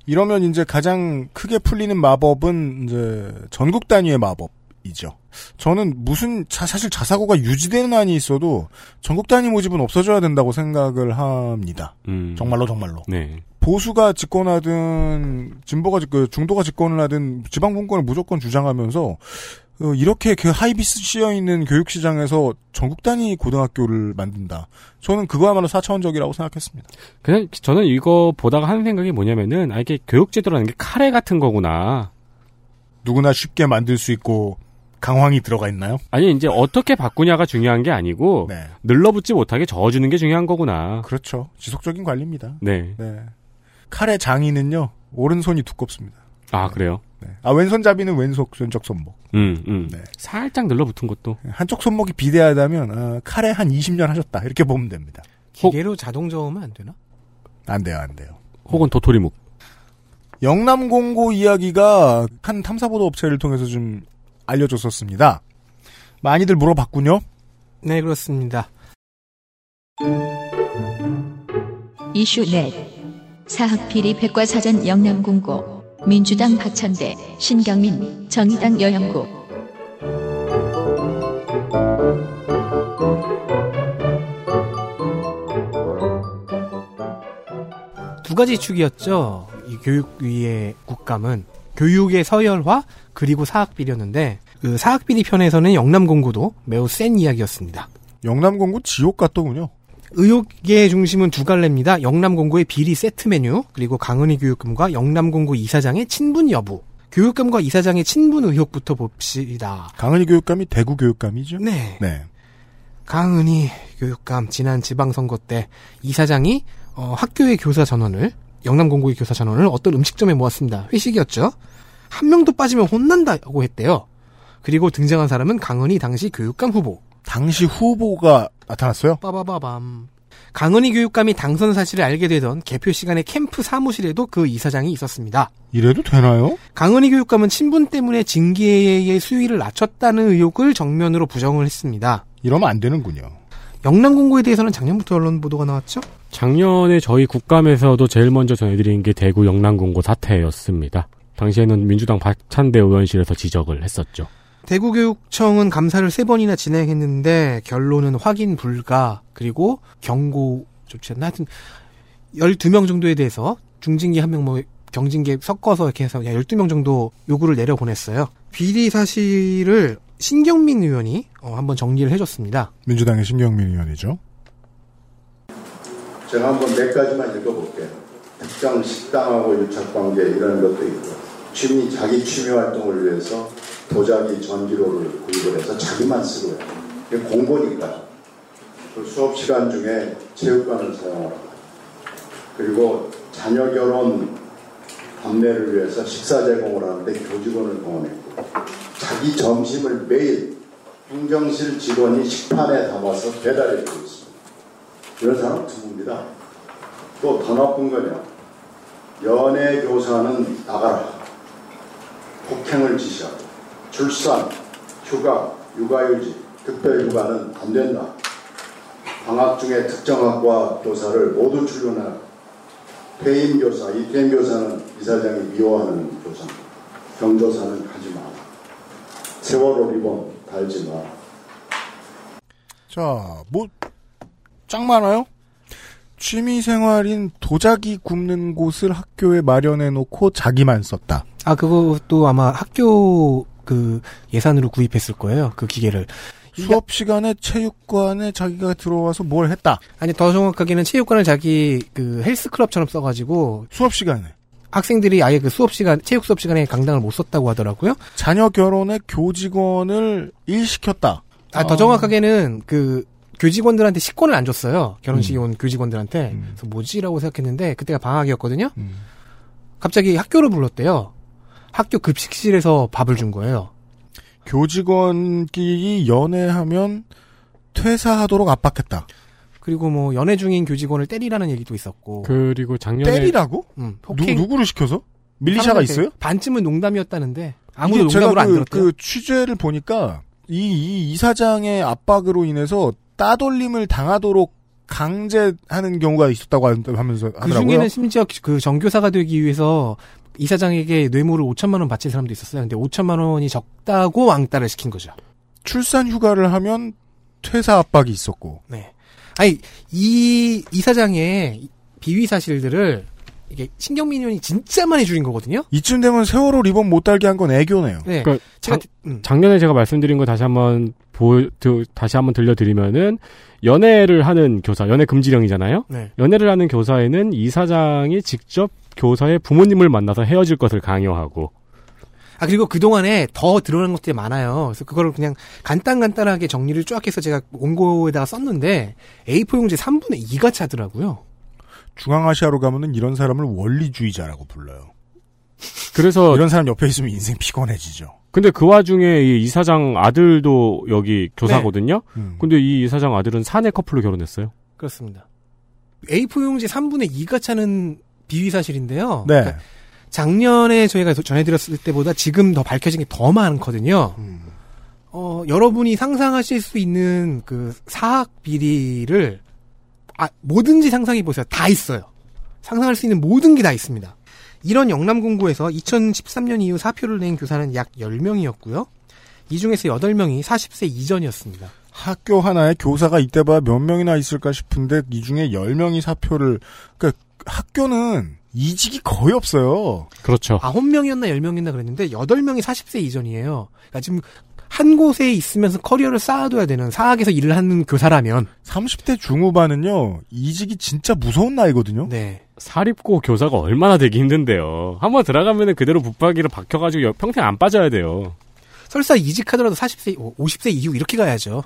이러면 이제 가장 크게 풀리는 마법은 이제 전국 단위의 마법이죠. 저는 무슨 자- 사실 자사고가 유지되는 한이 있어도 전국 단위 모집은 없어져야 된다고 생각을 합니다. 음. 정말로 정말로. 네. 보수가 집권하든 진보가 집- 그 중도가 집권을 하든 지방 분권을 무조건 주장하면서 어, 이렇게 그 하이비스 씌어 있는 교육 시장에서 전국 단위 고등학교를 만든다. 저는 그거야말로 4차원적이라고 생각했습니다. 그냥 저는 이거 보다가 하는 생각이 뭐냐면은 아 이게 교육 제도라는 게 카레 같은 거구나. 누구나 쉽게 만들 수 있고 강황이 들어가 있나요? 아니 이제 어떻게 바꾸냐가 중요한 게 아니고 네. 늘러붙지 못하게 저어주는 게 중요한 거구나. 그렇죠. 지속적인 관리입니다. 네. 네. 칼의 장인은요, 오른손이 두껍습니다. 아 그래요. 네. 아, 왼손잡이는 왼손, 왼쪽 손목. 음, 음. 네. 살짝 늘러붙은 것도. 한쪽 손목이 비대하다면, 아, 칼에 한 20년 하셨다. 이렇게 보면 됩니다. 기계로 자동 저으면 안 되나? 안 돼요, 안 돼요. 혹은 도토리묵. 영남 공고 이야기가 한 탐사보도 업체를 통해서 좀 알려줬었습니다. 많이들 물어봤군요. 네, 그렇습니다. 이슈 넷 사학비리 백과사전 영남공고 민주당 박찬대 신경민 정의당 여영구 두 가지 축이었죠. 이 교육위의 국감은 교육의 서열화 그리고 사학비리였는데 그 사학비리 편에서는 영남공고도 매우 센 이야기였습니다. 영남공고 지옥 같더군요. 의혹의 중심은 두 갈래입니다. 영남공고의 비리 세트 메뉴 그리고 강은희 교육감과 영남공고 이사장의 친분 여부. 교육감과 이사장의 친분 의혹부터 봅시다. 강은희 교육감이 대구 교육감이죠? 네. 네. 강은희 교육감 지난 지방선거 때 이사장이 어, 학교의 교사 전원을 영남공고의 교사 전원을 어떤 음식점에 모았습니다. 회식이었죠. 한 명도 빠지면 혼난다고 했대요. 그리고 등장한 사람은 강은희 당시 교육감 후보. 당시 후보가 나타났어요? 빠바바밤. 강은희 교육감이 당선 사실을 알게 되던 개표 시간에 캠프 사무실에도 그 이사장이 있었습니다. 이래도 되나요? 강은희 교육감은 친분 때문에 징계의 수위를 낮췄다는 의혹을 정면으로 부정을 했습니다. 이러면 안 되는군요. 영남 공고에 대해서는 작년부터 언론 보도가 나왔죠? 작년에 저희 국감에서도 제일 먼저 전해드린 게 대구 영남 공고 사태였습니다. 당시에는 민주당 박찬대 의원실에서 지적을 했었죠. 대구교육청은 감사를 세 번이나 진행했는데 결론은 확인 불가 그리고 경고 조치였나 하여튼 12명 정도에 대해서 중징계 한 명 뭐 경징계 섞어서 이렇게 해서 그냥 12명 정도 요구를 내려보냈어요. 비리 사실을 신경민 의원이 어, 한번 정리를 해줬습니다. 민주당의 신경민 의원이죠. 제가 한번 몇 가지만 읽어볼게요. 특정 식당하고 유착관계 이런 것도 있고 취미 자기 취미 활동을 위해서 도자기 전기로를 구입을 해서 자기만 쓰고 해요. 이게 공보니까 그 수업 시간 중에 체육관을 사용하고 그리고 자녀 결혼 답례를 위해서 식사 제공을 하는데 교직원을 동원했고 자기 점심을 매일 행정실 직원이 식판에 담아서 배달해 주고 있습니다. 이런 사람 드뭅니다. 또 더 나쁜 거냐. 연애 교사는 나가라. 폭행을 지시하고 출산, 휴가, 육아휴직, 특별휴가는 안 된다. 방학 중에 특정 학과 교사를 모두 출근하라. 폐임 교사, 이퇴임 교사는 이사장이 미워하는 교사입니다. 경조사는 하지 마라. 세월호 리본 달지 마라. 자, 뭐, 짱 많아요? 취미생활인 도자기 굽는 곳을 학교에 마련해 놓고 자기만 썼다. 아 그것도 아마 학교 그 예산으로 구입했을 거예요. 그 기계를. 수업 시간에 체육관에 자기가 들어와서 뭘 했다. 아니 더 정확하게는 체육관을 자기 그 헬스 클럽처럼 써가지고 수업 시간에. 학생들이 아예 그 수업 시간 체육 수업 시간에 강당을 못 썼다고 하더라고요. 자녀 결혼에 교직원을 일시켰다. 아더 정확하게는 그 교직원들한테 식권을 안 줬어요. 결혼식에 온 교직원들한테. 음. 그래서 뭐지라고 생각했는데 그때가 방학이었거든요. 음. 갑자기 학교로 불렀대요. 학교 급식실에서 밥을 준 거예요. 교직원끼리 연애하면 퇴사하도록 압박했다. 그리고 뭐 연애 중인 교직원을 때리라는 얘기도 있었고. 그리고 작년에 때리라고? 음, 누, 폭행 누 구를 시켜서? 밀리샤가 있어요? 반쯤은 농담이었다는데 아무도 농담으로 안 그, 들었대요. 그 취재를 보니까 이, 이 이사장의 압박으로 인해서 따돌림을 당하도록 강제하는 경우가 있었다고 하- 하면서 그 하더라고요. 중에는 심지어 그 정교사가 되기 위해서 이사장에게 뇌물을 5천만 원 바친 사람도 있었어요. 근데 5천만 원이 적다고 왕따를 시킨 거죠. 출산 휴가를 하면 퇴사 압박이 있었고. 네. 아니 이 이사장의 비위 사실들을 이게 신경민 의원이 진짜 많이 줄인 거거든요. 이쯤 되면 세월호 리본 못 달게 한 건 애교네요. 네. 그러니까 제가 작- 음. 작년에 제가 말씀드린 거 다시 한번 보 드- 다시 한번 들려드리면은 연애를 하는 교사 연애 금지령이잖아요. 네. 연애를 하는 교사에는 이사장이 직접 교사의 부모님을 만나서 헤어질 것을 강요하고 아 그리고 그 동안에 더 드러난 것들이 많아요. 그래서 그거를 그냥 간단간단하게 정리를 쫙 해서 제가 원고에다가 썼는데 A4 용지 3분의 2가 차더라고요. 중앙아시아로 가면은 이런 사람을 원리주의자라고 불러요. 그래서 이런 사람 옆에 있으면 인생 피곤해지죠. 근데 그 와중에 이 이사장 아들도 여기 교사거든요. 음. 근데 이 이사장 아들은 사내 커플로 결혼했어요. 그렇습니다. A4 용지 3분의 2가 차는 비위 사실인데요. 네. 그러니까 작년에 저희가 전해드렸을 때보다 지금 더 밝혀진 게 더 많거든요. 음. 어, 여러분이 상상하실 수 있는 그 사학 비리를 아, 뭐든지 상상해 보세요. 다 있어요. 상상할 수 있는 모든 게 다 있습니다. 이런 영남공고에서 2013년 이후 사표를 낸 교사는 약 10명이었고요. 이 중에서 8명이 40세 이전이었습니다. 학교 하나에 교사가 이때 봐야 몇 명이나 있을까 싶은데 이 중에 10명이 사표를 그러니까 학교는 이직이 거의 없어요. 그렇죠. 9명이었나 10명이었나 그랬는데 8명이 40세 이전이에요. 그러니까 지금 한 곳에 있으면서 커리어를 쌓아둬야 되는 사학에서 일을 하는 교사라면 30대 중후반은요. 이직이 진짜 무서운 나이거든요. 네. 사립고 교사가 얼마나 되기 힘든데요. 한번 들어가면은 그대로 붙박이로 박혀가지고 여- 평생 안 빠져야 돼요. 설사 이직하더라도 40세, 50세 이후 이렇게 가야죠.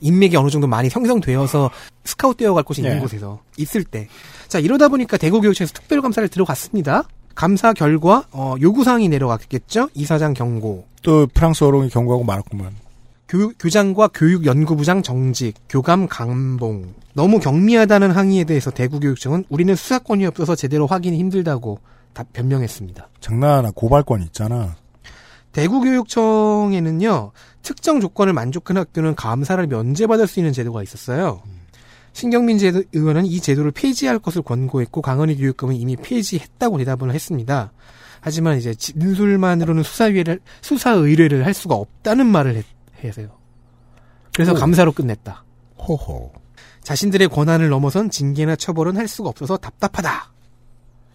인맥이 어느 정도 많이 형성되어서 스카웃 되어 갈 곳이 있는 예. 곳에서 있을 때. 자, 이러다 보니까 대구교육청에서 특별감사를 들어갔습니다. 감사 결과 어, 요구사항이 내려갔겠죠. 이사장 경고, 또 프랑스어로 이 경고하고 말았구만. 교, 교장과 교육연구부장 정직, 교감 감봉. 너무 경미하다는 항의에 대해서 대구교육청은 우리는 수사권이 없어서 제대로 확인이 힘들다고 다 변명했습니다. 장난하나 고발권 있잖아. 대구교육청에는요, 특정 조건을 만족한 학교는 감사를 면제받을 수 있는 제도가 있었어요. 신경민 제도, 의원은 이 제도를 폐지할 것을 권고했고, 강은희 교육감은 이미 폐지했다고 대답을 했습니다. 하지만 이제 진술만으로는 수사의뢰를, 수사 의뢰를 할 수가 없다는 말을 했, 해서요. 그래서 오. 감사로 끝냈다. 호호. 자신들의 권한을 넘어선 징계나 처벌은 할 수가 없어서 답답하다.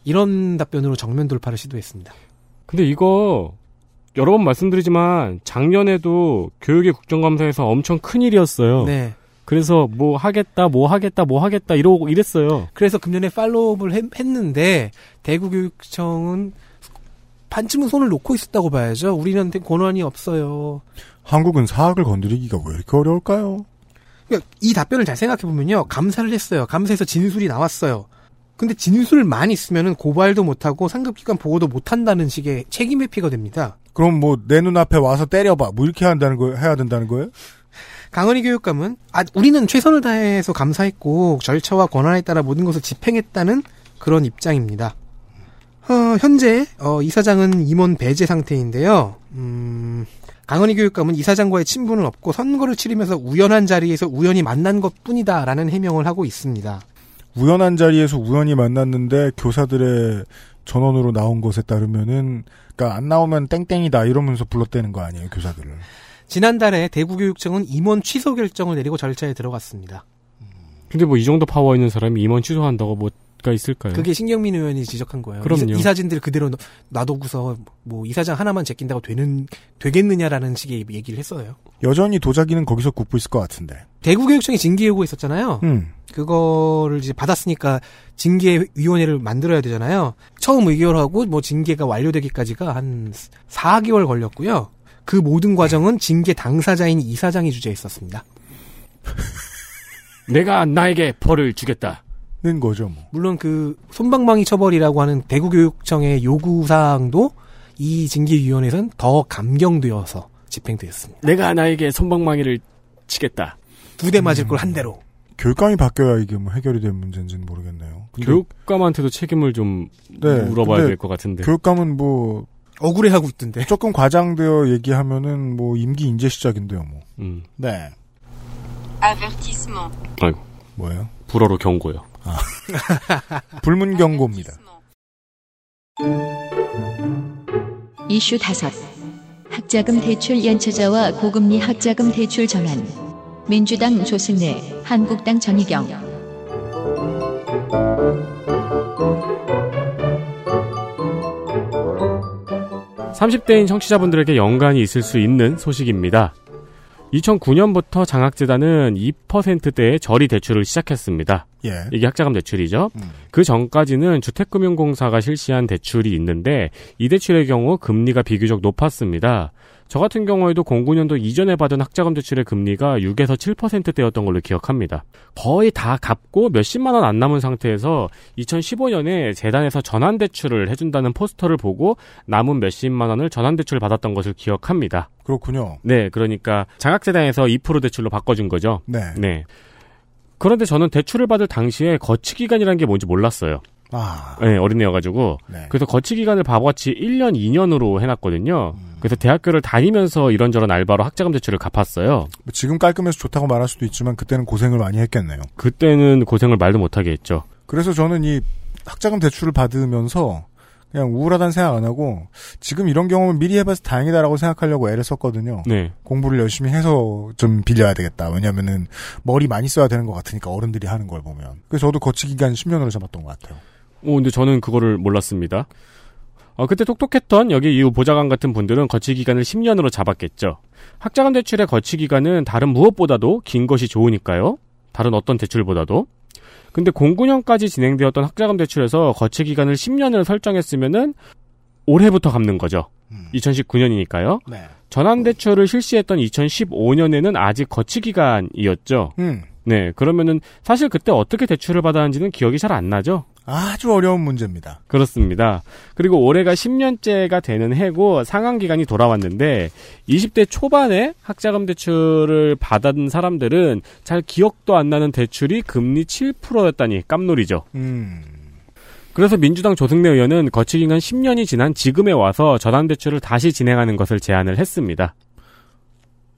이런 답변으로 정면 돌파를 시도했습니다. 근데 이거 여러 번 말씀드리지만 작년에도 교육의 국정감사에서 엄청 큰 일이었어요. 네. 그래서 뭐 하겠다, 뭐 하겠다, 뭐 하겠다 이러고 이랬어요. 그래서 금년에 팔로우업을 했, 했는데 대구 교육청은 반쯤은 손을 놓고 있었다고 봐야죠. 우리한테 권한이 없어요. 한국은 사학을 건드리기가 왜 이렇게 어려울까요? 그러니까 이 답변을 잘 생각해 보면요. 감사를 했어요. 감사해서 진술이 나왔어요. 근데 진술만 있으면은 고발도 못하고 상급기관 보고도 못한다는 식의 책임 회피가 됩니다. 그럼 뭐 내 눈앞에 와서 때려봐. 뭐 이렇게 한다는 거 해야 된다는 거예요? 강은희 교육감은 아 우리는 최선을 다해서 감사했고 절차와 권한에 따라 모든 것을 집행했다는 그런 입장입니다. 어, 현재 어, 이사장은 임원 배제 상태인데요. 음, 강은희 교육감은 이사장과의 친분은 없고 선거를 치르면서 우연한 자리에서 우연히 만난 것뿐이다라는 해명을 하고 있습니다. 우연한 자리에서 우연히 만났는데 교사들의 전원으로 나온 것에 따르면은 그러니까 안 나오면 땡땡이다 이러면서 불렀대는 거 아니에요 교사들을. 지난달에 대구교육청은 임원 취소 결정을 내리고 절차에 들어갔습니다. 근데 뭐 이 정도 파워 있는 사람이 임원 취소한다고 뭐가 있을까요? 그게 신경민 의원이 지적한 거예요. 그럼요. 이, 사진들 그대로 놔- 놔두고서 뭐 이사장 하나만 제낀다고 되는 되겠느냐라는 식의 얘기를 했어요. 여전히 도자기는 거기서 굽고 있을 것 같은데. 대구교육청이 징계 요구 있었잖아요. 음. 그거를 이제 받았으니까 징계위원회를 만들어야 되잖아요. 처음 의결하고 뭐 징계가 완료되기까지가 한 4개월 걸렸고요. 그 모든 과정은 징계 당사자인 이사장이 주재했었습니다. 내가 나에게 벌을 주겠다. 는 거죠 뭐. 물론 그 손방망이 처벌이라고 하는 대구교육청의 요구 사항도 이 징계위원회에서는 더 감경되어서 집행되었습니다. 내가 나에게 손방망이를 치겠다. 두 대 맞을 걸한 대로. 교육감이 바뀌어야 이게 뭐 해결이 될 문제인지는 모르겠네요. 교육감한테도 책임을 좀 네, 물어봐야 될 것 같은데. 교육감은 뭐 억울해하고 있던데. 조금 과장되어 얘기하면은 뭐 임기 인재 시작인데요 뭐. 음. 네. Avertissement. 아이고, 뭐예요? 불어로 경고요. 불문 경고입니다. 이슈 다섯 학자금 대출 연체자와 고금리 학자금 대출 전환. 민주당 조승래, 한국당 전희경. 30대인 청취자분들에게 연관이 있을 수 있는 소식입니다. 2009년부터 장학재단은 2%대의 저리 대출을 시작했습니다. 예. 이게 학자금 대출이죠. 음. 그 전까지는 주택금융공사가 실시한 대출이 있는데 이 대출의 경우 금리가 비교적 높았습니다. 저 같은 경우에도 09년도 이전에 받은 학자금 대출의 금리가 6에서 7%대였던 걸로 기억합니다. 거의 다 갚고 몇십만 원 안 남은 상태에서 2015년에 재단에서 전환 대출을 해준다는 포스터를 보고 남은 몇십만 원을 전환 대출 받았던 것을 기억합니다. 그렇군요. 네, 그러니까 장학재단에서 2% 대출로 바꿔준 거죠. 네. 네. 그런데 저는 대출을 받을 당시에 거치 기간이라는 게 뭔지 몰랐어요. 아. 네, 어린애여가지고. 네. 그래서 거치 기간을 바보같이 1년, 2년으로 해놨거든요. 음. 그래서 대학교를 다니면서 이런저런 알바로 학자금 대출을 갚았어요. 뭐 지금 깔끔해서 좋다고 말할 수도 있지만 그때는 고생을 많이 했겠네요. 그때는 고생을 말도 못하게 했죠. 그래서 저는 이 학자금 대출을 받으면서 그냥 우울하다는 생각 안 하고 지금 이런 경험을 미리 해봐서 다행이다라고 생각하려고 애를 썼거든요. 네. 공부를 열심히 해서 좀 빌려야 되겠다. 왜냐면은 머리 많이 써야 되는 것 같으니까 어른들이 하는 걸 보면. 그래서 저도 거치 기간 10년으로 잡았던 것 같아요. 오, 근데 저는 그거를 몰랐습니다. 어, 그때 똑똑했던 여기 이후 보좌관 같은 분들은 거치 기간을 10년으로 잡았겠죠. 학자금 대출의 거치 기간은 다른 무엇보다도 긴 것이 좋으니까요. 다른 어떤 대출보다도. 근데 09년까지 진행되었던 학자금 대출에서 거치 기간을 10년을 설정했으면은 올해부터 갚는 거죠. 2019년이니까요. 네. 전환 대출을 실시했던 2015년에는 아직 거치 기간이었죠. 음. 네, 그러면은 사실 그때 어떻게 대출을 받았는지는 기억이 잘 안 나죠. 아주 어려운 문제입니다. 그렇습니다. 그리고 올해가 10년째가 되는 해고 상환 기간이 돌아왔는데 20대 초반에 학자금 대출을 받은 사람들은 잘 기억도 안 나는 대출이 금리 7%였다니 깜놀이죠. 음. 그래서 민주당 조승래 의원은 거치 기간 10년이 지난 지금에 와서 전환 대출을 다시 진행하는 것을 제안을 했습니다.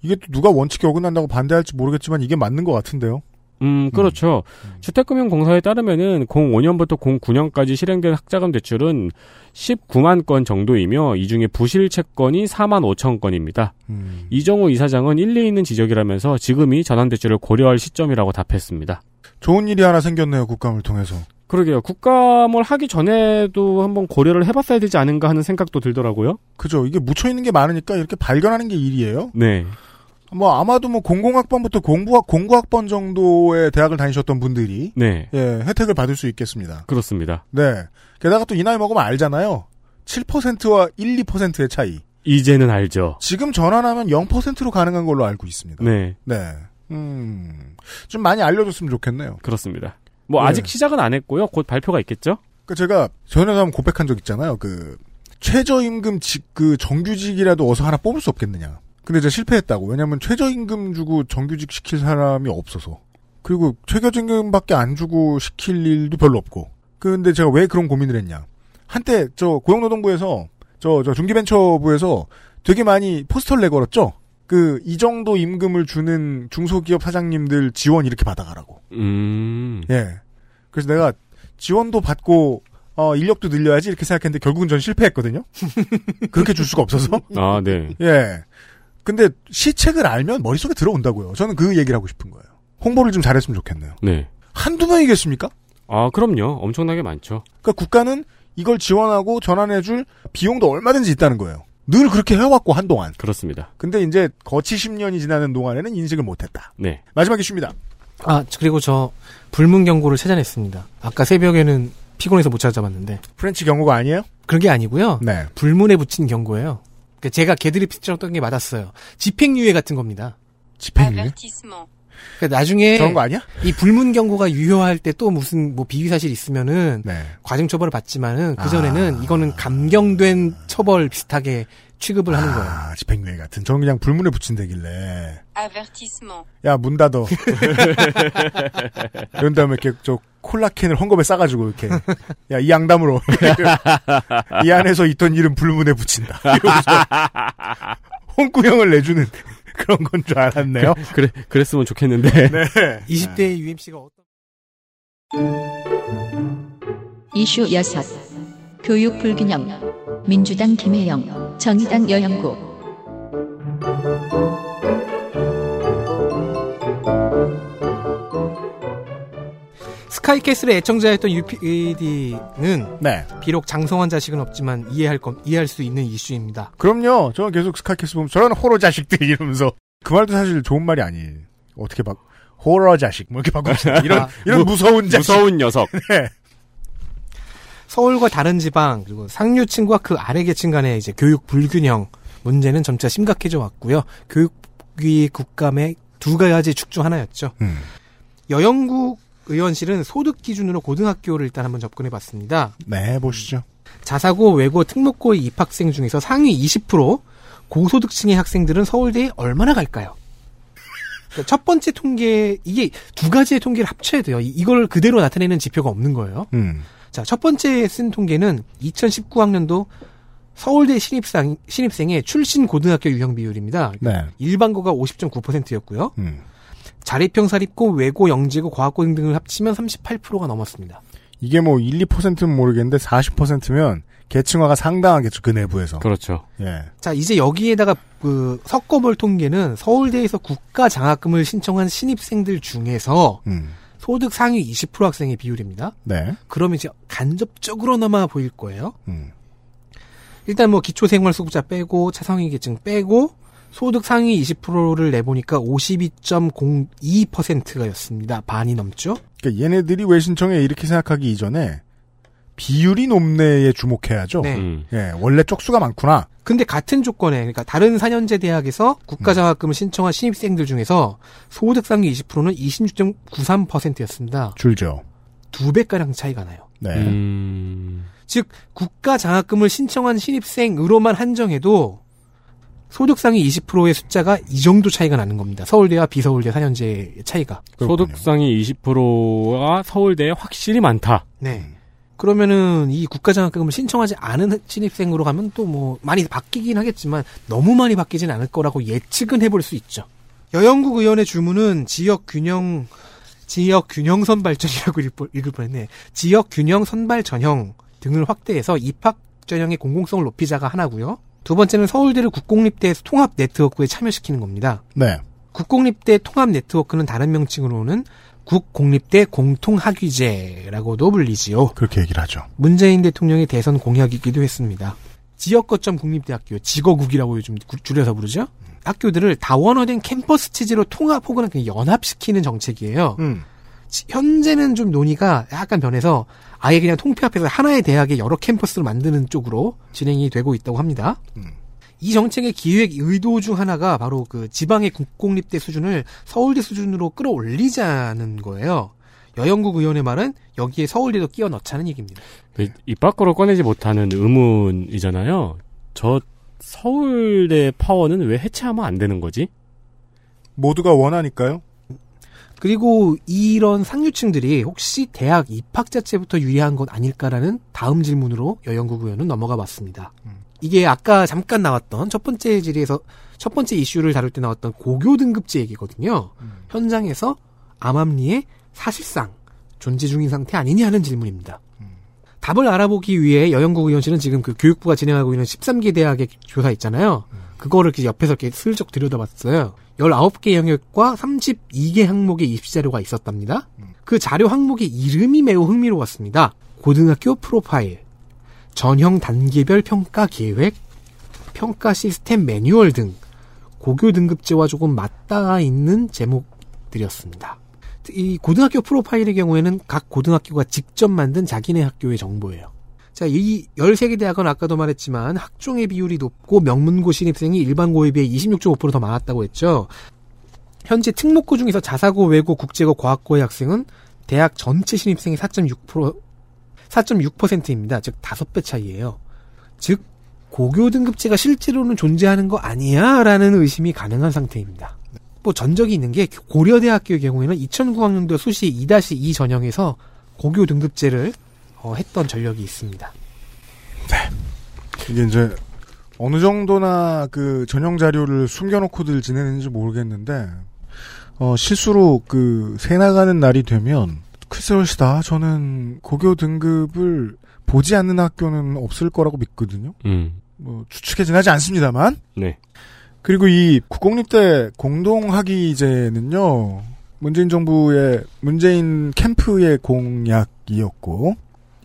이게 또 누가 원칙에 어긋난다고 반대할지 모르겠지만 이게 맞는 것 같은데요. 음, 그렇죠. 주택금융공사에 따르면은 05년부터 09년까지 실행된 학자금 대출은 19만 건 정도이며 이 중에 부실 채권이 4만 5천 건입니다. 음. 이정우 이사장은 일리 있는 지적이라면서 지금이 전환 대출을 고려할 시점이라고 답했습니다. 좋은 일이 하나 생겼네요. 국감을 통해서. 그러게요. 국감을 하기 전에도 한번 고려를 해봤어야 되지 않은가 하는 생각도 들더라고요. 그죠. 이게 묻혀 있는 게 많으니까 이렇게 발견하는 게 일이에요. 네. 뭐 아마도 뭐 공공학번부터 공부학 공부학번 정도의 대학을 다니셨던 분들이 네. 예, 혜택을 받을 수 있겠습니다. 그렇습니다. 네. 게다가 또 이 나이 먹으면 알잖아요. 7%와 1, 2%의 차이. 이제는 알죠. 지금 전환하면 0%로 가능한 걸로 알고 있습니다. 네. 네. 음. 좀 많이 알려줬으면 좋겠네요. 그렇습니다. 뭐 네. 아직 시작은 안 했고요. 곧 발표가 있겠죠? 그 제가 전에 한번 고백한 적 있잖아요. 그 최저임금 직 그 정규직이라도 어서 하나 뽑을 수 없겠느냐. 근데 제가 실패했다고. 왜냐면 최저임금 주고 정규직 시킬 사람이 없어서. 그리고 최저임금밖에 안 주고 시킬 일도 별로 없고. 근데 제가 왜 그런 고민을 했냐. 한때 저 고용노동부에서 저, 저 중기벤처부에서 되게 많이 포스터를 내걸었죠. 그 이 정도 임금을 주는 중소기업 사장님들 지원 이렇게 받아가라고. 음. 예. 그래서 내가 지원도 받고 어, 인력도 늘려야지 이렇게 생각했는데 결국은 전 실패했거든요. 그렇게 줄 수가 없어서. 아, 네. 예. 근데 시책을 알면 머릿속에 들어온다고요. 저는 그 얘기를 하고 싶은 거예요. 홍보를 좀 잘했으면 좋겠네요. 네. 한두 명이겠습니까? 아, 그럼요. 엄청나게 많죠. 그러니까 국가는 이걸 지원하고 전환해줄 비용도 얼마든지 있다는 거예요. 늘 그렇게 해왔고 한동안. 그렇습니다. 근데 이제 거치 10년이 지나는 동안에는 인식을 못했다. 네. 마지막 이슈입니다. 아, 그리고 저 불문 경고를 찾아냈습니다. 아까 새벽에는 피곤해서 못 찾아봤는데. French 경고가 아니에요? 그런 게 아니고요. 네. 불문에 붙인 경고예요. 그러니까 제가 개들이 피처였던 게 맞았어요. 집행유예 같은 겁니다. 집행유예? 그러니까 나중에 저런 거 아니야? 이 불문 경고가 유효할 때 또 무슨 뭐 비위 사실 있으면은 네. 과징 처벌을 받지만은 그 전에는 아. 이거는 감경된 처벌 비슷하게 취급을 하는 거예요. 아, 집행유예 같은. 저는 그냥 불문에 붙인다길래. 야, 문 닫어. 이런 다음에 이렇게 저 콜라캔을 헝겊에 싸가지고 이렇게. 야, 이 양담으로. 이 안에서 있던 일은 불문에 붙인다. 홍구형을 내주는 그런 건 줄 알았네요. 그래, 그랬으면 좋겠는데. 네. 20대 UMC가 어떤 이슈 6. 교육 불균형. 민주당 김혜영, 정의당 여영구. 스카이캐슬의 애청자였던 UPD는 네. 비록 장성한 자식은 없지만 이해할 건 이해할 수 있는 이슈입니다. 그럼요. 저는 계속 스카이캐스 보면 저런 호러 자식들 이러면서 그 말도 사실 좋은 말이 아니에요. 어떻게 막 호러 자식 뭐 이렇게 바꾸시나 이런 아, 이런 무- 무서운 자식. 무서운 녀석. 네. 서울과 다른 지방 그리고 상류층과 그 아래 계층 간의 이제 교육 불균형 문제는 점차 심각해져 왔고요. 교육위 국감의 두 가지 축 중 하나였죠. 음. 여영국 의원실은 소득 기준으로 고등학교를 일단 한번 접근해 봤습니다. 네, 보시죠. 자사고, 외고, 특목고의 입학생 중에서 상위 20% 고소득층의 학생들은 서울대에 얼마나 갈까요? 그러니까 첫 번째 통계 이게 두 가지의 통계를 합쳐야 돼요. 이- 이걸 그대로 나타내는 지표가 없는 거예요. 음. 자, 첫 번째 쓴 통계는 2019학년도 서울대 신입생, 신입생의 출신 고등학교 유형 비율입니다. 네. 일반고가 50.9%였고요. 음. 자립형 사립고, 외고, 영재고, 과학고 등등을 합치면 38%가 넘었습니다. 이게 뭐 1, 2%는 모르겠는데 40%면 계층화가 상당하겠죠. 그 내부에서. 그렇죠. 예. 자, 이제 여기에다가 그 섞어볼 통계는 서울대에서 국가 장학금을 신청한 신입생들 중에서 음. 소득 상위 20% 학생의 비율입니다. 네. 그러면 이제 간접적으로나마 보일 거예요. 음. 일단 뭐 기초생활수급자 빼고 차상위 계층 빼고 소득 상위 20%를 내보니까 52.02%였습니다. 반이 넘죠. 그러니까 얘네들이 왜 신청해 이렇게 생각하기 이전에 비율이 높네에 주목해야죠. 네. 음. 예, 원래 쪽수가 많구나. 근데 같은 조건에 그러니까 다른 4년제 대학에서 국가장학금을 신청한 신입생들 중에서 소득 상위 20%는 26.93%였습니다. 줄죠. 두 배가량 차이가 나요. 네. 음. 즉 국가 장학금을 신청한 신입생으로만 한정해도 소득상위 20%의 숫자가 이 정도 차이가 나는 겁니다. 서울대와 비서울대 4년제 차이가. 그렇군요. 소득상이 20%가 서울대에 확실히 많다. 네. 그러면은 이 국가 장학금을 신청하지 않은 신입생으로 가면 또 뭐 많이 바뀌긴 하겠지만 너무 많이 바뀌진 않을 거라고 예측은 해볼 수 있죠. 여영국 의원의 주문은 지역 균형 지역 균형 선발 전이라고 읽을, 읽을 뻔했네. 지역 균형 선발 전형 등을 확대해서 입학 전형의 공공성을 높이자가 하나고요. 두 번째는 서울대를 국공립대 통합 네트워크에 참여시키는 겁니다. 네. 국공립대 통합 네트워크는 다른 명칭으로는 국공립대 공통학위제라고도 불리지요. 그렇게 얘기를 하죠. 문재인 대통령의 대선 공약이기도 했습니다. 지역 거점 국립대학교, 지거국이라고 요즘 구- 줄여서 부르죠. 학교들을 다원화된 캠퍼스 체제로 통합 혹은 연합시키는 정책이에요. 음. 지- 현재는 좀 논의가 약간 변해서 아예 그냥 통폐 합해서 하나의 대학에 여러 캠퍼스를 만드는 쪽으로 진행이 되고 있다고 합니다. 음. 이 정책의 기획 의도 중 하나가 바로 그 지방의 국공립대 수준을 서울대 수준으로 끌어올리자는 거예요. 여영국 의원의 말은 여기에 서울대도 끼워 넣자는 얘기입니다. 그 입 밖으로 꺼내지 못하는 의문이잖아요. 저 서울대 파워는 왜 해체하면 안 되는 거지? 모두가 원하니까요. 그리고 이런 상류층들이 혹시 대학 입학 자체부터 유리한 것 아닐까라는 다음 질문으로 여영국 의원은 넘어가 봤습니다. 이게 아까 잠깐 나왔던 첫 번째 질의에서 첫 번째 이슈를 다룰 때 나왔던 고교 등급제 얘기거든요. 현장에서 암암리에 사실상 존재 중인 상태 아니냐 하는 질문입니다. 답을 알아보기 위해 여영국 의원실은 지금 그 교육부가 진행하고 있는 13개 대학의 조사 있잖아요. 그거를 이렇게 옆에서 이렇게 슬쩍 들여다봤어요. 19개 영역과 32개 항목의 입시 자료가 있었답니다. 그 자료 항목의 이름이 매우 흥미로웠습니다. 고등학교 프로파일, 전형 단계별 평가 계획, 평가 시스템 매뉴얼 등 고교 등급제와 조금 맞닿아 있는 제목들이었습니다. 이 고등학교 프로파일의 경우에는 각 고등학교가 직접 만든 자기네 학교의 정보예요. 자, 이 13개 대학은 아까도 말했지만 학종의 비율이 높고 명문고 신입생이 일반고에 비해 26.5%더 많았다고 했죠. 현재 특목고 중에서 자사고, 외고, 국제고, 과학고의 학생은 대학 전체 신입생의 4.6% 4.6%입니다. 즉 5배 차이예요. 즉 고교 등급제가 실제로는 존재하는 거 아니야 라는 의심이 가능한 상태입니다. 뭐 전적이 있는 게 고려대학교의 경우에는 2009학년도 수시 2-2 전형에서 고교 등급제를 어, 했던 전력이 있습니다. 이게 이제 어느 정도나 그 전형 자료를 숨겨놓고들 지내는지 모르겠는데 어, 실수로 그 새 나가는 날이 되면 글쎄올시다 저는 고교 등급을 보지 않는 학교는 없을 거라고 믿거든요. 음. 뭐 추측해진 하지 않습니다만 네. 그리고 이 국공립대 공동학위제는요 문재인 정부의 문재인 캠프의 공약이었고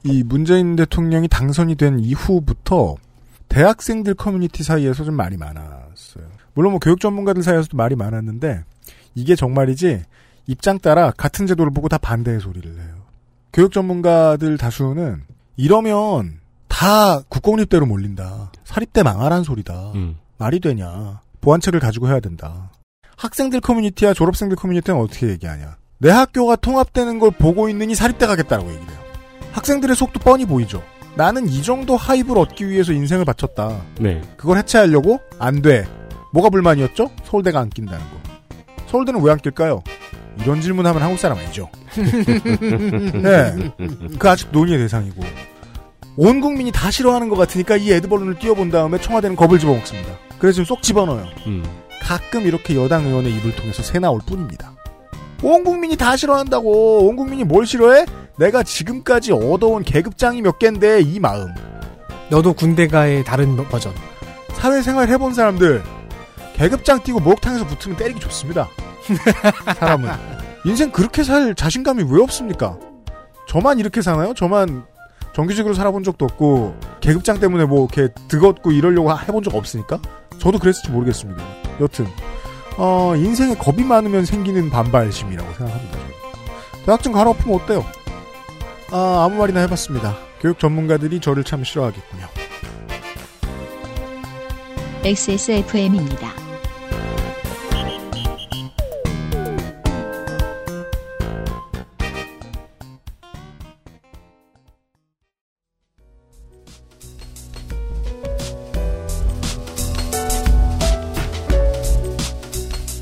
이 문재인 대통령이 당선이 된 이후부터 대학생들 커뮤니티 사이에서 좀 말이 많았어요. 물론 뭐 교육 전문가들 사이에서도 말이 많았는데 이게 정말이지 입장 따라 같은 제도를 보고 다 반대의 소리를 해요. 교육 전문가들 다수는 이러면 다 국공립대로 몰린다. 사립대 망하란 소리다. 음. 말이 되냐. 보완책을 가지고 해야 된다. 학생들 커뮤니티와 졸업생들 커뮤니티는 어떻게 얘기하냐. 내 학교가 통합되는 걸 보고 있느니 사립대 가겠다라고 얘기를 해요. 학생들의 속도 뻔히 보이죠. 나는 이 정도 하입을 얻기 위해서 인생을 바쳤다. 네. 그걸 해체하려고? 안 돼. 뭐가 불만이었죠? 서울대가 안 낀다는 거. 서울대는 왜 안 낄까요? 이런 질문하면 한국 사람 아니죠. 네. 그 아직 논의의 대상이고. 온 국민이 다 싫어하는 것 같으니까 이 에드벌룬을 띄워본 다음에 청와대는 겁을 집어먹습니다. 그래서 지금 쏙 집어넣어요. 음. 가끔 이렇게 여당 의원의 입을 통해서 새 나올 뿐입니다. 온 국민이 다 싫어한다고. 온 국민이 뭘 싫어해? 내가 지금까지 얻어온 계급장이 몇 갠데 이 마음. 너도 군대가의 다른 버전. 사회생활 해본 사람들 계급장 띄고 목욕탕에서 붙으면 때리기 좋습니다. 사람은 인생 그렇게 살 자신감이 왜 없습니까? 저만 이렇게 사나요? 저만 정규직으로 살아본 적도 없고 계급장 때문에 뭐 이렇게 득었고 이러려고 해본 적 없으니까 저도 그랬을지 모르겠습니다. 여튼 어, 인생에 겁이 많으면 생기는 반발심이라고 생각합니다. 대학증 갈아엎으면 어때요? 아, 아무 말이나 해봤습니다. 교육 전문가들이 저를 참 싫어하겠군요. XSFM입니다.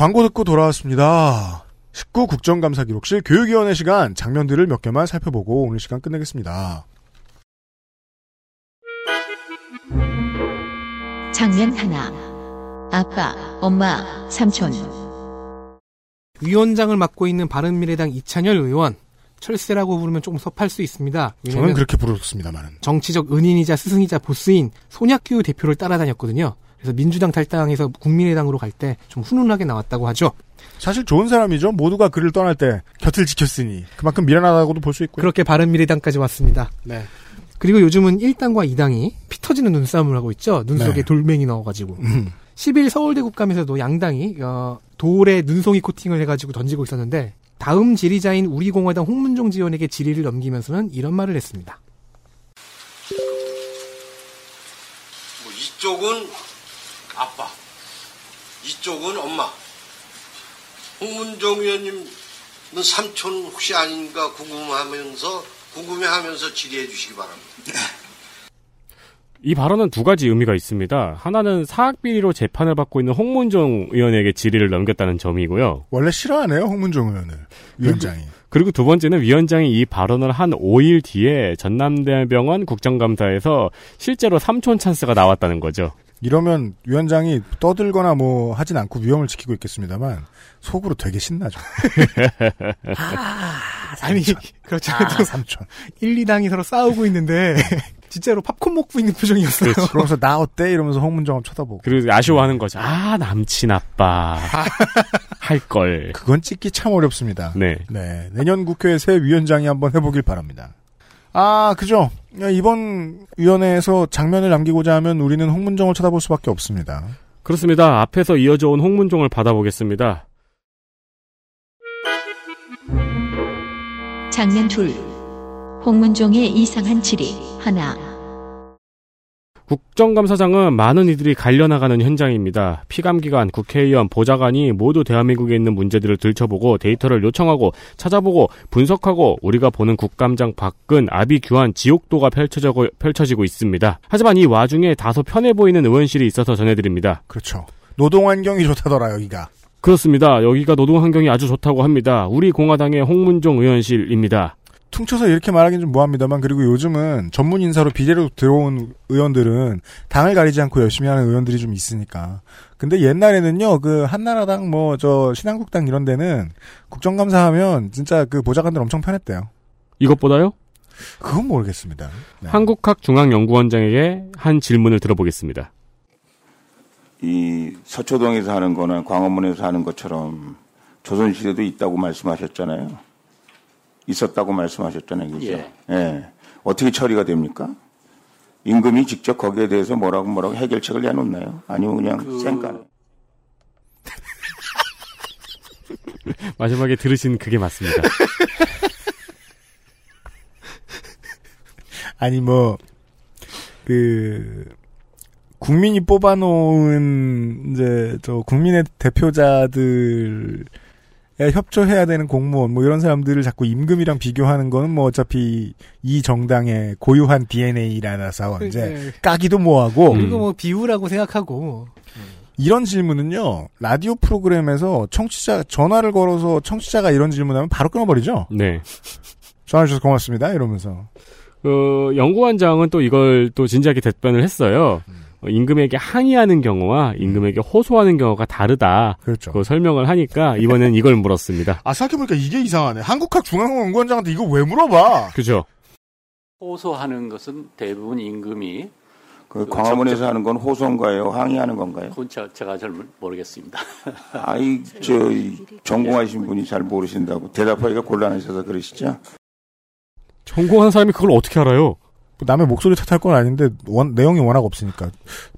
광고 듣고 돌아왔습니다. 19 국정감사 기록실 교육위원회 시간 장면들을 몇 개만 살펴보고 오늘 시간 끝내겠습니다. 장면 하나. 아빠, 엄마, 삼촌. 위원장을 맡고 있는 바른미래당 이찬열 의원 철새라고 부르면 조금 섭할 수 있습니다. 저는 그렇게 부르습니다만은. 정치적 은인이자 스승이자 보스인 손학규 대표를 따라다녔거든요. 그래서 민주당 탈당해서 국민의당으로 갈 때 좀 훈훈하게 나왔다고 하죠. 사실 좋은 사람이죠. 모두가 그를 떠날 때 곁을 지켰으니 그만큼 미련하다고도 볼 수 있고요. 그렇게 바른미래당까지 왔습니다. 네. 그리고 요즘은 1당과 2당이 피 터지는 눈싸움을 하고 있죠. 눈 속에 네. 돌멩이 넣어가지고. 음. 10일 서울대 국감에서도 양당이 어, 돌에 눈송이 코팅을 해가지고 던지고 있었는데 다음 지리자인 우리공화당 홍문종 지원에게 질의를 넘기면서는 이런 말을 했습니다. 뭐 이쪽은 아빠, 이쪽은 엄마. 홍문정 의원님은 삼촌 혹시 아닌가 궁금하면서 궁금해하면서 질의해 주시기 바랍니다. 이 발언은 두 가지 의미가 있습니다. 하나는 사학비리로 재판을 받고 있는 홍문종 의원에게 질의를 넘겼다는 점이고요. 원래 싫어하네요, 홍문종 의원을. 위원장이. 그리고 두 번째는 위원장이 이 발언을 한 5일 뒤에 전남대병원 국정감사에서 실제로 삼촌 찬스가 나왔다는 거죠. 이러면 위원장이 떠들거나 뭐 하진 않고 위험을 지키고 있겠습니다만 속으로 되게 신나죠. 아니 그렇지 않아도 아, 삼촌. 1, 2당이 서로 싸우고 있는데 진짜로 팝콘 먹고 있는 표정이었어요. 그러면서 나 어때? 이러면서 홍문정을 쳐다보고. 그리고 아쉬워하는 거죠. 아, 남친 아빠. 할 걸. 그건 찍기 참 어렵습니다. 네. 네. 내년 국회 새 위원장이 한번 해보길 바랍니다. 아, 그죠. 이번 위원회에서 장면을 남기고자 하면 우리는 홍문정을 쳐다볼 수밖에 없습니다. 그렇습니다. 앞에서 이어져 온 홍문종을 받아보겠습니다. 장면 둘. 홍문종의 이상한 질의 하나. 국정감사장은 많은 이들이 갈려나가는 현장입니다. 피감기관, 국회의원, 보좌관이 모두 대한민국에 있는 문제들을 들춰보고 데이터를 요청하고 찾아보고 분석하고 우리가 보는 국감장 밖은 아비규환 지옥도가 펼쳐지고, 펼쳐지고 있습니다. 하지만 이 와중에 다소 편해 보이는 의원실이 있어서 전해드립니다. 그렇죠. 노동환경이 좋다더라, 여기가. 그렇습니다. 여기가 노동 환경이 아주 좋다고 합니다. 우리 공화당의 홍문종 의원실입니다. 퉁쳐서 이렇게 말하기는 좀 뭐합니다만 그리고 요즘은 전문 인사로 비례로 들어온 의원들은 당을 가리지 않고 열심히 하는 의원들이 좀 있으니까. 근데 옛날에는요, 그 한나라당 뭐 저 신한국당 이런 데는 국정감사하면 진짜 그 보좌관들 엄청 편했대요. 이것보다요? 그건 모르겠습니다. 네. 한국학중앙연구원장에게 한 질문을 들어보겠습니다. 이 서초동에서 하는 거나 광화문에서 하는 것처럼 조선시대도 있다고 말씀하셨잖아요. 있었다고 말씀하셨잖아요. 그죠? 예. 예. 어떻게 처리가 됩니까? 임금이 직접 거기에 대해서 뭐라고 뭐라고 해결책을 내놓나요? 아니면 그냥 그- 쌩까네. 마지막에 들으신 그게 맞습니다. 아니 뭐 그 국민이 뽑아놓은 이제 저 국민의 대표자들에 협조해야 되는 공무원 뭐 이런 사람들을 자꾸 임금이랑 비교하는 거는 뭐 어차피 이 정당의 고유한 DNA라서 이제 네. 까기도 뭐하고 그리고 뭐 비우라고 생각하고 이런 질문은요 라디오 프로그램에서 청취자 전화를 걸어서 청취자가 이런 질문하면 바로 끊어버리죠. 네. 전화 주셔서 고맙습니다 이러면서 그 연구원장은 또 이걸 또 진지하게 답변을 했어요. 어, 임금에게 항의하는 경우와 임금에게 호소하는 경우가 다르다. 그렇죠. 그 설명을 하니까 이번엔 이걸 물었습니다. 아 생각해보니까 이게 이상하네. 한국학 중앙연구원장한테 이거 왜 물어봐? 그죠? 호소하는 것은 대부분 임금이 그 광화문에서 하는 건 호소인가요? 항의하는 건가요? 그건 저- 제가 잘 모르겠습니다. 아이 저 전공하신 분이 잘 모르신다고 대답하기가 곤란하셔서 그러시죠? 전공한 사람이 그걸 어떻게 알아요? 뭐 남의 목소리 탓할 건 아닌데 원- 내용이 워낙 없으니까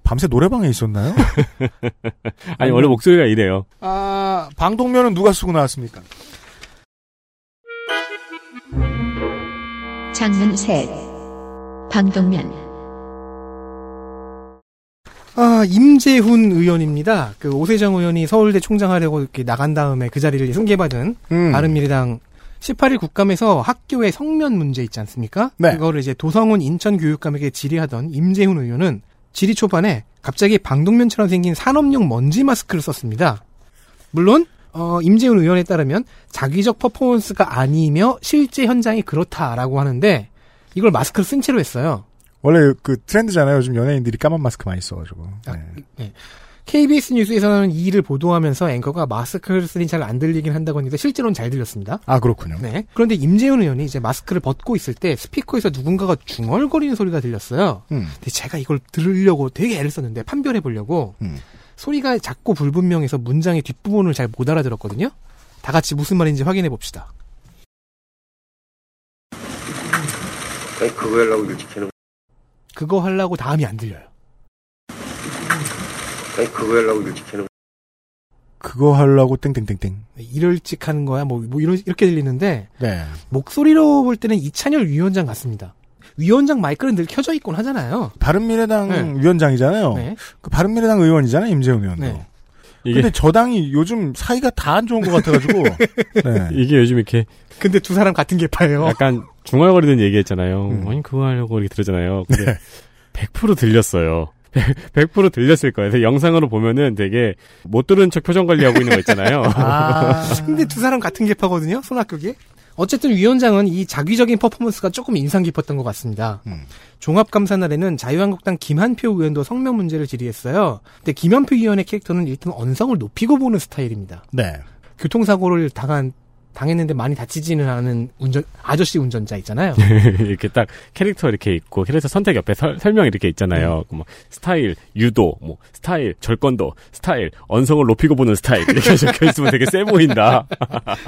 밤새 노래방에 있었나요? 아니 원래 목소리가 이래요. 아 방독면은 누가 쓰고 나왔습니까? 장문 셋. 방독면. 아, 임재훈 의원입니다. 그 오세정 의원이 서울대 총장하려고 이렇게 나간 다음에 그 자리를 승계받은 음. 바른미래당 18일 국감에서 학교의 성면 문제 있지 않습니까? 네. 그거를 이제 도성훈 인천교육감에게 질의하던 임재훈 의원은 질의 초반에 갑자기 방독면처럼 생긴 산업용 먼지 마스크를 썼습니다. 물론 어, 임재훈 의원에 따르면 자기적 퍼포먼스가 아니며 실제 현장이 그렇다라고 하는데 이걸 마스크를 쓴 채로 했어요. 원래 그 트렌드잖아요. 요즘 연예인들이 까만 마스크 많이 써가지고. 네. 네. KBS 뉴스에서는 이 일을 보도하면서 앵커가 마스크를 쓰니 잘 안 들리긴 한다고 했는데 실제로는 잘 들렸습니다. 아 그렇군요. 네. 그런데 임재훈 의원이 이제 마스크를 벗고 있을 때 스피커에서 누군가가 중얼거리는 소리가 들렸어요. 음. 근데 제가 이걸 들으려고 되게 애를 썼는데 판별해 보려고 음. 소리가 작고 불분명해서 문장의 뒷부분을 잘 못 알아들었거든요. 다 같이 무슨 말인지 확인해 봅시다. 아니, 그거 하려고 일찍 해놓은 그거 하려고 다음이 안 들려요. 아니, 그거 하려고 일찍 해놓은 그거 하려고 땡땡땡땡. 네, 이럴찍 하는 거야. 뭐, 뭐 이런, 이렇게 들리는데 네. 목소리로 볼 때는 이찬열 위원장 같습니다. 위원장 마이크는 늘 켜져 있곤 하잖아요. 바른미래당 네. 위원장이잖아요. 네. 그 바른미래당 의원이잖아요. 임재훈 의원도. 네. 이게 근데 저 당이 요즘 사이가 다 안 좋은 것 같아가지고. 네. 이게 요즘 이렇게 근데 두 사람 같은 계파예요. 약간 중얼거리는 얘기했잖아요. 음. 아니 그거 하려고 이렇게 들었잖아요. 근데 네. 100% 들렸어요. 100% 들렸을 거예요. 영상으로 보면은 되게 못 들은 척 표정 관리하고 있는 거 있잖아요. 아. 근데 두 사람 같은 계파거든요. 손학규계. 어쨌든 위원장은 이 자기적인 퍼포먼스가 조금 인상 깊었던 것 같습니다. 음. 종합감사 날에는 자유한국당 김한표 의원도 성명 문제를 질의했어요. 근데 김한표 의원의 캐릭터는 일단 언성을 높이고 보는 스타일입니다. 네. 교통사고를 당한 당했는데 많이 다치지는 않은 운전 아저씨 운전자 있잖아요. 이렇게 딱 캐릭터 이렇게 있고 캐릭터 선택 옆에 설, 설명 이렇게 있잖아요. 그뭐 스타일 유도, 뭐 스타일 절권도, 스타일 언성을 높이고 보는 스타일 이렇게 적혀 있으면 되게 세 보인다.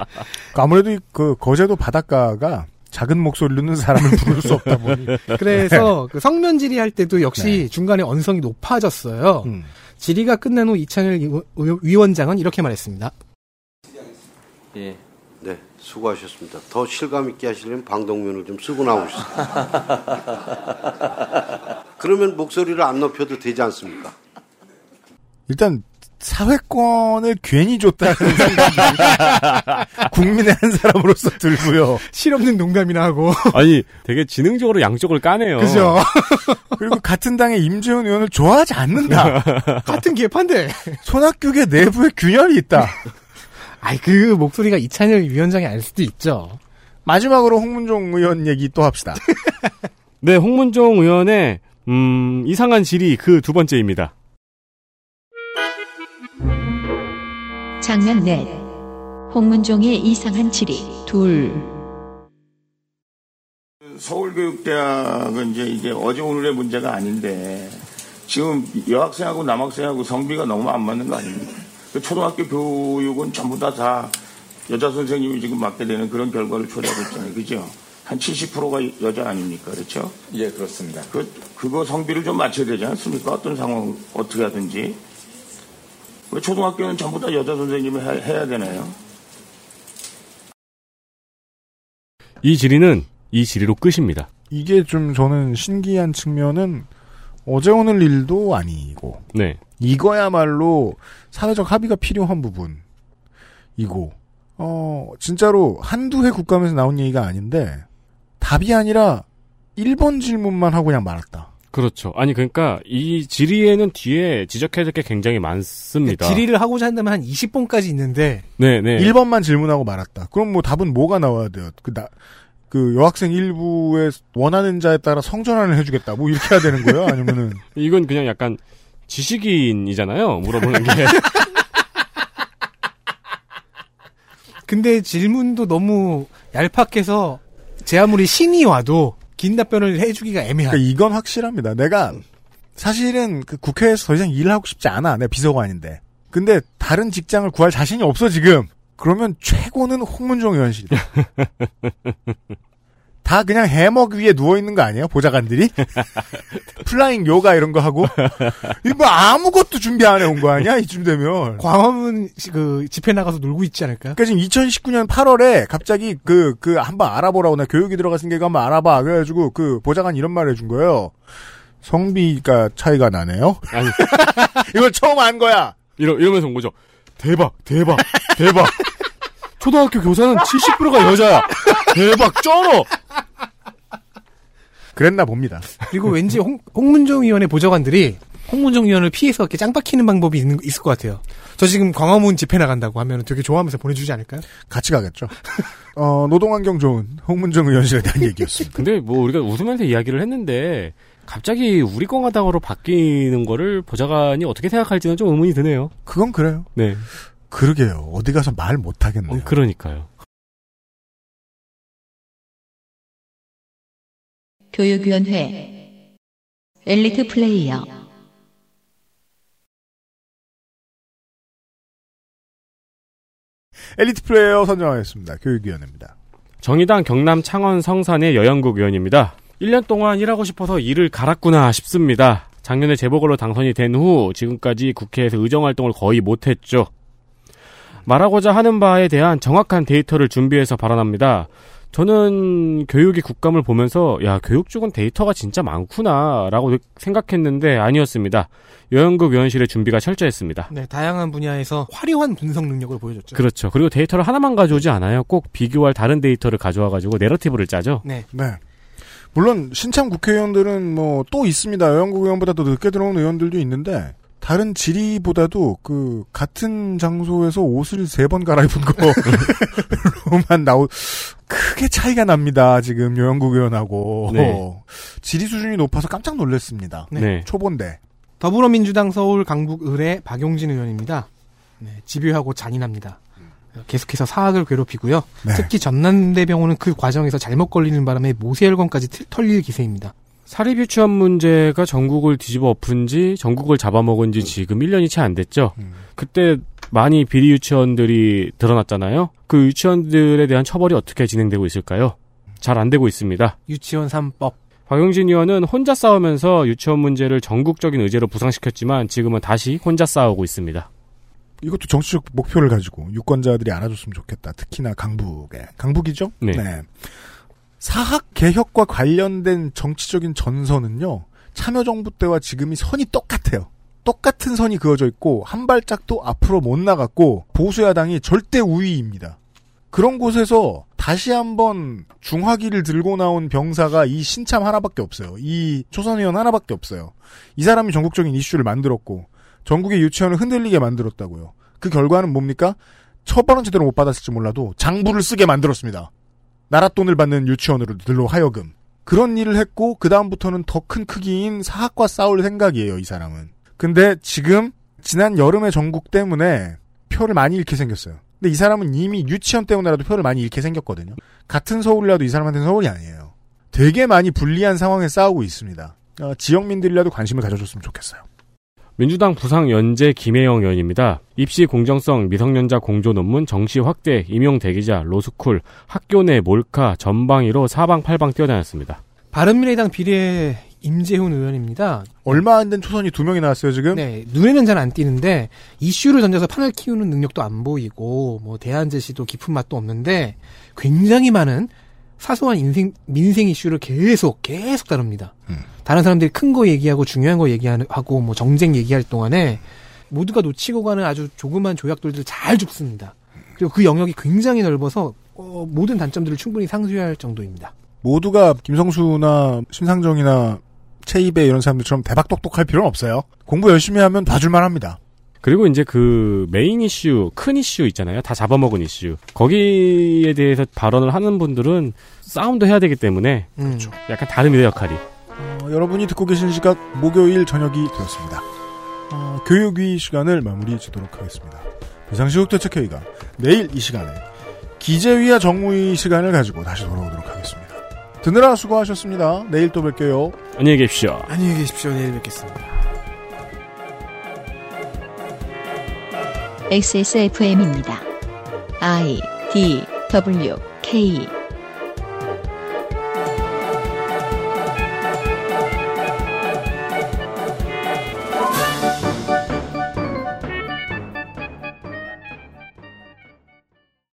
아무래도 이그 거제도 바닷가가 작은 목소리 듣는 사람을 부를 수 없다 보니. 그래서 그 성면 질의할 때도 역시 중간에 언성이 높아졌어요. 음. 질의가 끝난 후 이찬열 위- 위- 위원장은 이렇게 말했습니다. 예. 네, 수고하셨습니다. 더 실감 있게 하시려면 방독면을 좀 쓰고 나오시죠. 그러면 목소리를 안 높여도 되지 않습니까? 일단 사회권을 괜히 줬다는 생각이 국민의 한 사람으로서 들고요. 실없는 농담이나 하고. 아니 되게 지능적으로 양쪽을 까네요. 그죠? 그리고 같은 당의 임재훈 의원을 좋아하지 않는다. 같은 계파인데. 손학규계 내부에 균열이 있다. 아이, 그 목소리가 이찬열 위원장이 알 수도 있죠. 마지막으로 홍문종 의원 얘기 또 합시다. 네, 홍문종 의원의 음, 이상한 질의 그두 번째입니다. 장면 넷. 홍문종의 이상한 질의. 둘. 서울교육대학은 이제 이게 어제 오늘의 문제가 아닌데 지금 여학생하고 남학생하고 성비가 너무 안 맞는 거 아닙니까? 그 초등학교 교육은 전부 다 다 여자 선생님이 지금 맡게 되는 그런 결과를 초래하고 있잖아요. 그죠? 한 70%가 여자 아닙니까? 그렇죠? 예, 그렇습니다. 그, 그거 성비를 좀 맞춰야 되지 않습니까? 어떤 상황, 어떻게 하든지. 왜 초등학교는 전부 다 여자 선생님이 해- 해야 되나요? 이 질의는 이 질의로 끝입니다. 이게 좀 저는 신기한 측면은 어제 오늘 일도 아니고 네. 이거야말로 사회적 합의가 필요한 부분이고 어 진짜로 한두 해 국감에서 나온 얘기가 아닌데 답이 아니라 1번 질문만 하고 그냥 말았다. 그렇죠. 아니 그러니까 이 질의에는 뒤에 지적해야 될 게 굉장히 많습니다. 질의를 하고자 한다면 한 20번까지 있는데 네, 네. 1번만 질문하고 말았다. 그럼 뭐 답은 뭐가 나와야 돼요? 그, 나, 그 여학생 일부에 원하는 자에 따라 성전환을 해주겠다. 뭐 이렇게 해야 되는 거예요? 아니면은 이건 그냥 약간 지식인이잖아요. 물어보는 게. 근데 질문도 너무 얄팍해서 제 아무리 신이 와도 긴 답변을 해주기가 애매한. 그러니까 이건 확실합니다. 내가 사실은 그 국회에서 더 이상 일을 하고 싶지 않아. 내 비서관인데. 근데 다른 직장을 구할 자신이 없어 지금. 그러면 최고는 홍문종 의원실이다. 다 그냥 해먹 위에 누워 있는 거 아니에요? 보좌관들이 flying 요가 이런 거 하고 이거 뭐 아무것도 준비 안 해온 거 아니야? 이쯤 되면 광화문 시- 그 집회 나가서 놀고 있지 않을까요? 그러니까 지금 2019년 8월에 갑자기 그, 그, 한번 알아보라고, 나 교육이 들어갔으니까 이거 한번 알아봐. 그래가지고 그 보좌관 이런 말 해준 거예요. 성비가 차이가 나네요? 아니, 이걸 처음 안 거야! 이러, 이러면서 온 거죠. 대박, 대박, 대박. 초등학교 교사는 70%가 여자야. 대박, 쩔어! 그랬나 봅니다. 그리고 왠지 홍, 홍문정 위원회 보좌관들이 홍문정 위원을 피해서 이렇게 짱 박히는 방법이 있는, 있을 것 같아요. 저 지금 광화문 집회 나간다고 하면 되게 좋아하면서 보내주지 않을까요? 같이 가겠죠. 어, 노동환경 좋은 홍문정 의원실에 대한 얘기였습니다. 근데 뭐 우리가 웃으면서 이야기를 했는데, 갑자기 우리 공화당으로 바뀌는 거를 보좌관이 어떻게 생각할지는 좀 의문이 드네요. 그건 그래요. 네. 그러게요. 어디 가서 말 못하겠네요. 어, 그러니까요. 교육위원회 엘리트 플레이어 엘리트 플레이어 선정하겠습니다. 교육위원회입니다. 정의당 경남 창원 성산의 여영국 의원입니다. 1년 동안 일하고 싶어서 일을 갈았구나 싶습니다. 작년에 재보궐로 당선이 된 후 지금까지 국회에서 의정활동을 거의 못했죠. 말하고자 하는 바에 대한 정확한 데이터를 준비해서 발언합니다. 저는 교육이 국감을 보면서 야 교육 쪽은 데이터가 진짜 많구나라고 생각했는데 아니었습니다. 여영국 의원실의 준비가 철저했습니다. 네, 다양한 분야에서 화려한 분석 능력을 보여줬죠. 그렇죠. 그리고 데이터를 하나만 가져오지 않아요. 꼭 비교할 다른 데이터를 가져와가지고 내러티브를 짜죠. 네. 네. 물론 신참 국회의원들은 뭐 또 있습니다. 여영국 의원보다 더 늦게 들어온 의원들도 있는데 다른 질의보다도 그 같은 장소에서 옷을 세 번 갈아입은 거로만 나오 크게 차이가 납니다. 지금 여영국 의원하고 네. 질의 수준이 높아서 깜짝 놀랐습니다. 네. 초본데 더불어민주당 서울 강북 의뢰 박용진 의원입니다. 네, 집요하고 잔인합니다. 계속해서 사학을 괴롭히고요. 네. 특히 전남대병원은 그 과정에서 잘못 걸리는 바람에 모세혈관까지 틀- 털릴 기세입니다. 사립 유치원 문제가 전국을 뒤집어 엎은 지, 전국을 잡아먹은 지 지금 1년이 채 안 됐죠. 그때 많이 비리 유치원들이 드러났잖아요. 그 유치원들에 대한 처벌이 어떻게 진행되고 있을까요? 잘 안 되고 있습니다. 유치원 3법. 박용진 의원은 혼자 싸우면서 유치원 문제를 전국적인 의제로 부상시켰지만 지금은 다시 혼자 싸우고 있습니다. 이것도 정치적 목표를 가지고 유권자들이 알아줬으면 좋겠다. 특히나 강북에 강북이죠? 네. 사학 개혁과 관련된 정치적인 전선은요. 참여정부 때와 지금이 선이 똑같아요. 똑같은 선이 그어져 있고 한 발짝도 앞으로 못 나갔고 보수야당이 절대 우위입니다. 그런 곳에서 다시 한번 중화기를 들고 나온 병사가 이 신참 하나밖에 없어요. 이 초선 의원 하나밖에 없어요. 이 사람이 전국적인 이슈를 만들었고 전국의 유치원을 흔들리게 만들었다고요. 그 결과는 뭡니까? 처벌은 제대로 못 받았을지 몰라도 장부를 쓰게 만들었습니다. 나라 돈을 받는 유치원으로들로 하여금 그런 일을 했고 그 다음부터는 더 큰 크기인 사학과 싸울 생각이에요. 이 사람은. 근데 지금 지난 여름의 전국 때문에 표를 많이 잃게 생겼어요. 근데 이 사람은 이미 유치원 때문에라도 표를 많이 잃게 생겼거든요. 같은 서울이라도 이 사람한테는 서울이 아니에요. 되게 많이 불리한 상황에 싸우고 있습니다. 어, 지역민들이라도 관심을 가져줬으면 좋겠어요. 민주당 부상 연재 김혜영 의원입니다. 입시 공정성, 미성년자 공조 논문, 정시 확대, 임용 대기자, 로스쿨, 학교 내 몰카, 전방위로 사방팔방 뛰어다녔습니다. 바른미래당 비례 임재훈 의원입니다. 얼마 안 된 초선이 두 명이 나왔어요 지금. 네, 눈에는 잘 안 띄는데 이슈를 던져서 판을 키우는 능력도 안 보이고 뭐 대안 제시도 깊은 맛도 없는데 굉장히 많은 사소한 인생 민생 이슈를 계속 계속 다룹니다. 다른 사람들이 큰 거 얘기하고 중요한 거 얘기하고 뭐 정쟁 얘기할 동안에 모두가 놓치고 가는 아주 조그만 조약돌들 잘 줍습니다. 그리고 그 영역이 굉장히 넓어서 어, 모든 단점들을 충분히 상쇄할 정도입니다. 모두가 김성수나 심상정이나 최입의 이런 사람들처럼 대박 똑똑할 필요는 없어요. 공부 열심히 하면 봐줄만 합니다. 그리고 이제 그 메인 이슈, 큰 이슈 있잖아요. 다 잡아먹은 이슈. 거기에 대해서 발언을 하는 분들은 싸움도 해야 되기 때문에 그렇죠. 약간 다릅니다, 역할이. 어, 여러분이 듣고 계신 시각 목요일 저녁이 되었습니다. 어, 교육위 시간을 마무리 짓도록 하겠습니다. 비상시국 대책회의가 내일 이 시간에 기재위와 정무위 시간을 가지고 다시 돌아오도록 하겠습니다. 드느라 수고하셨습니다. 내일 또 뵐게요. 안녕히 계십시오. 안녕히 계십시오. 내일 뵙겠습니다. XSFM입니다. I D W K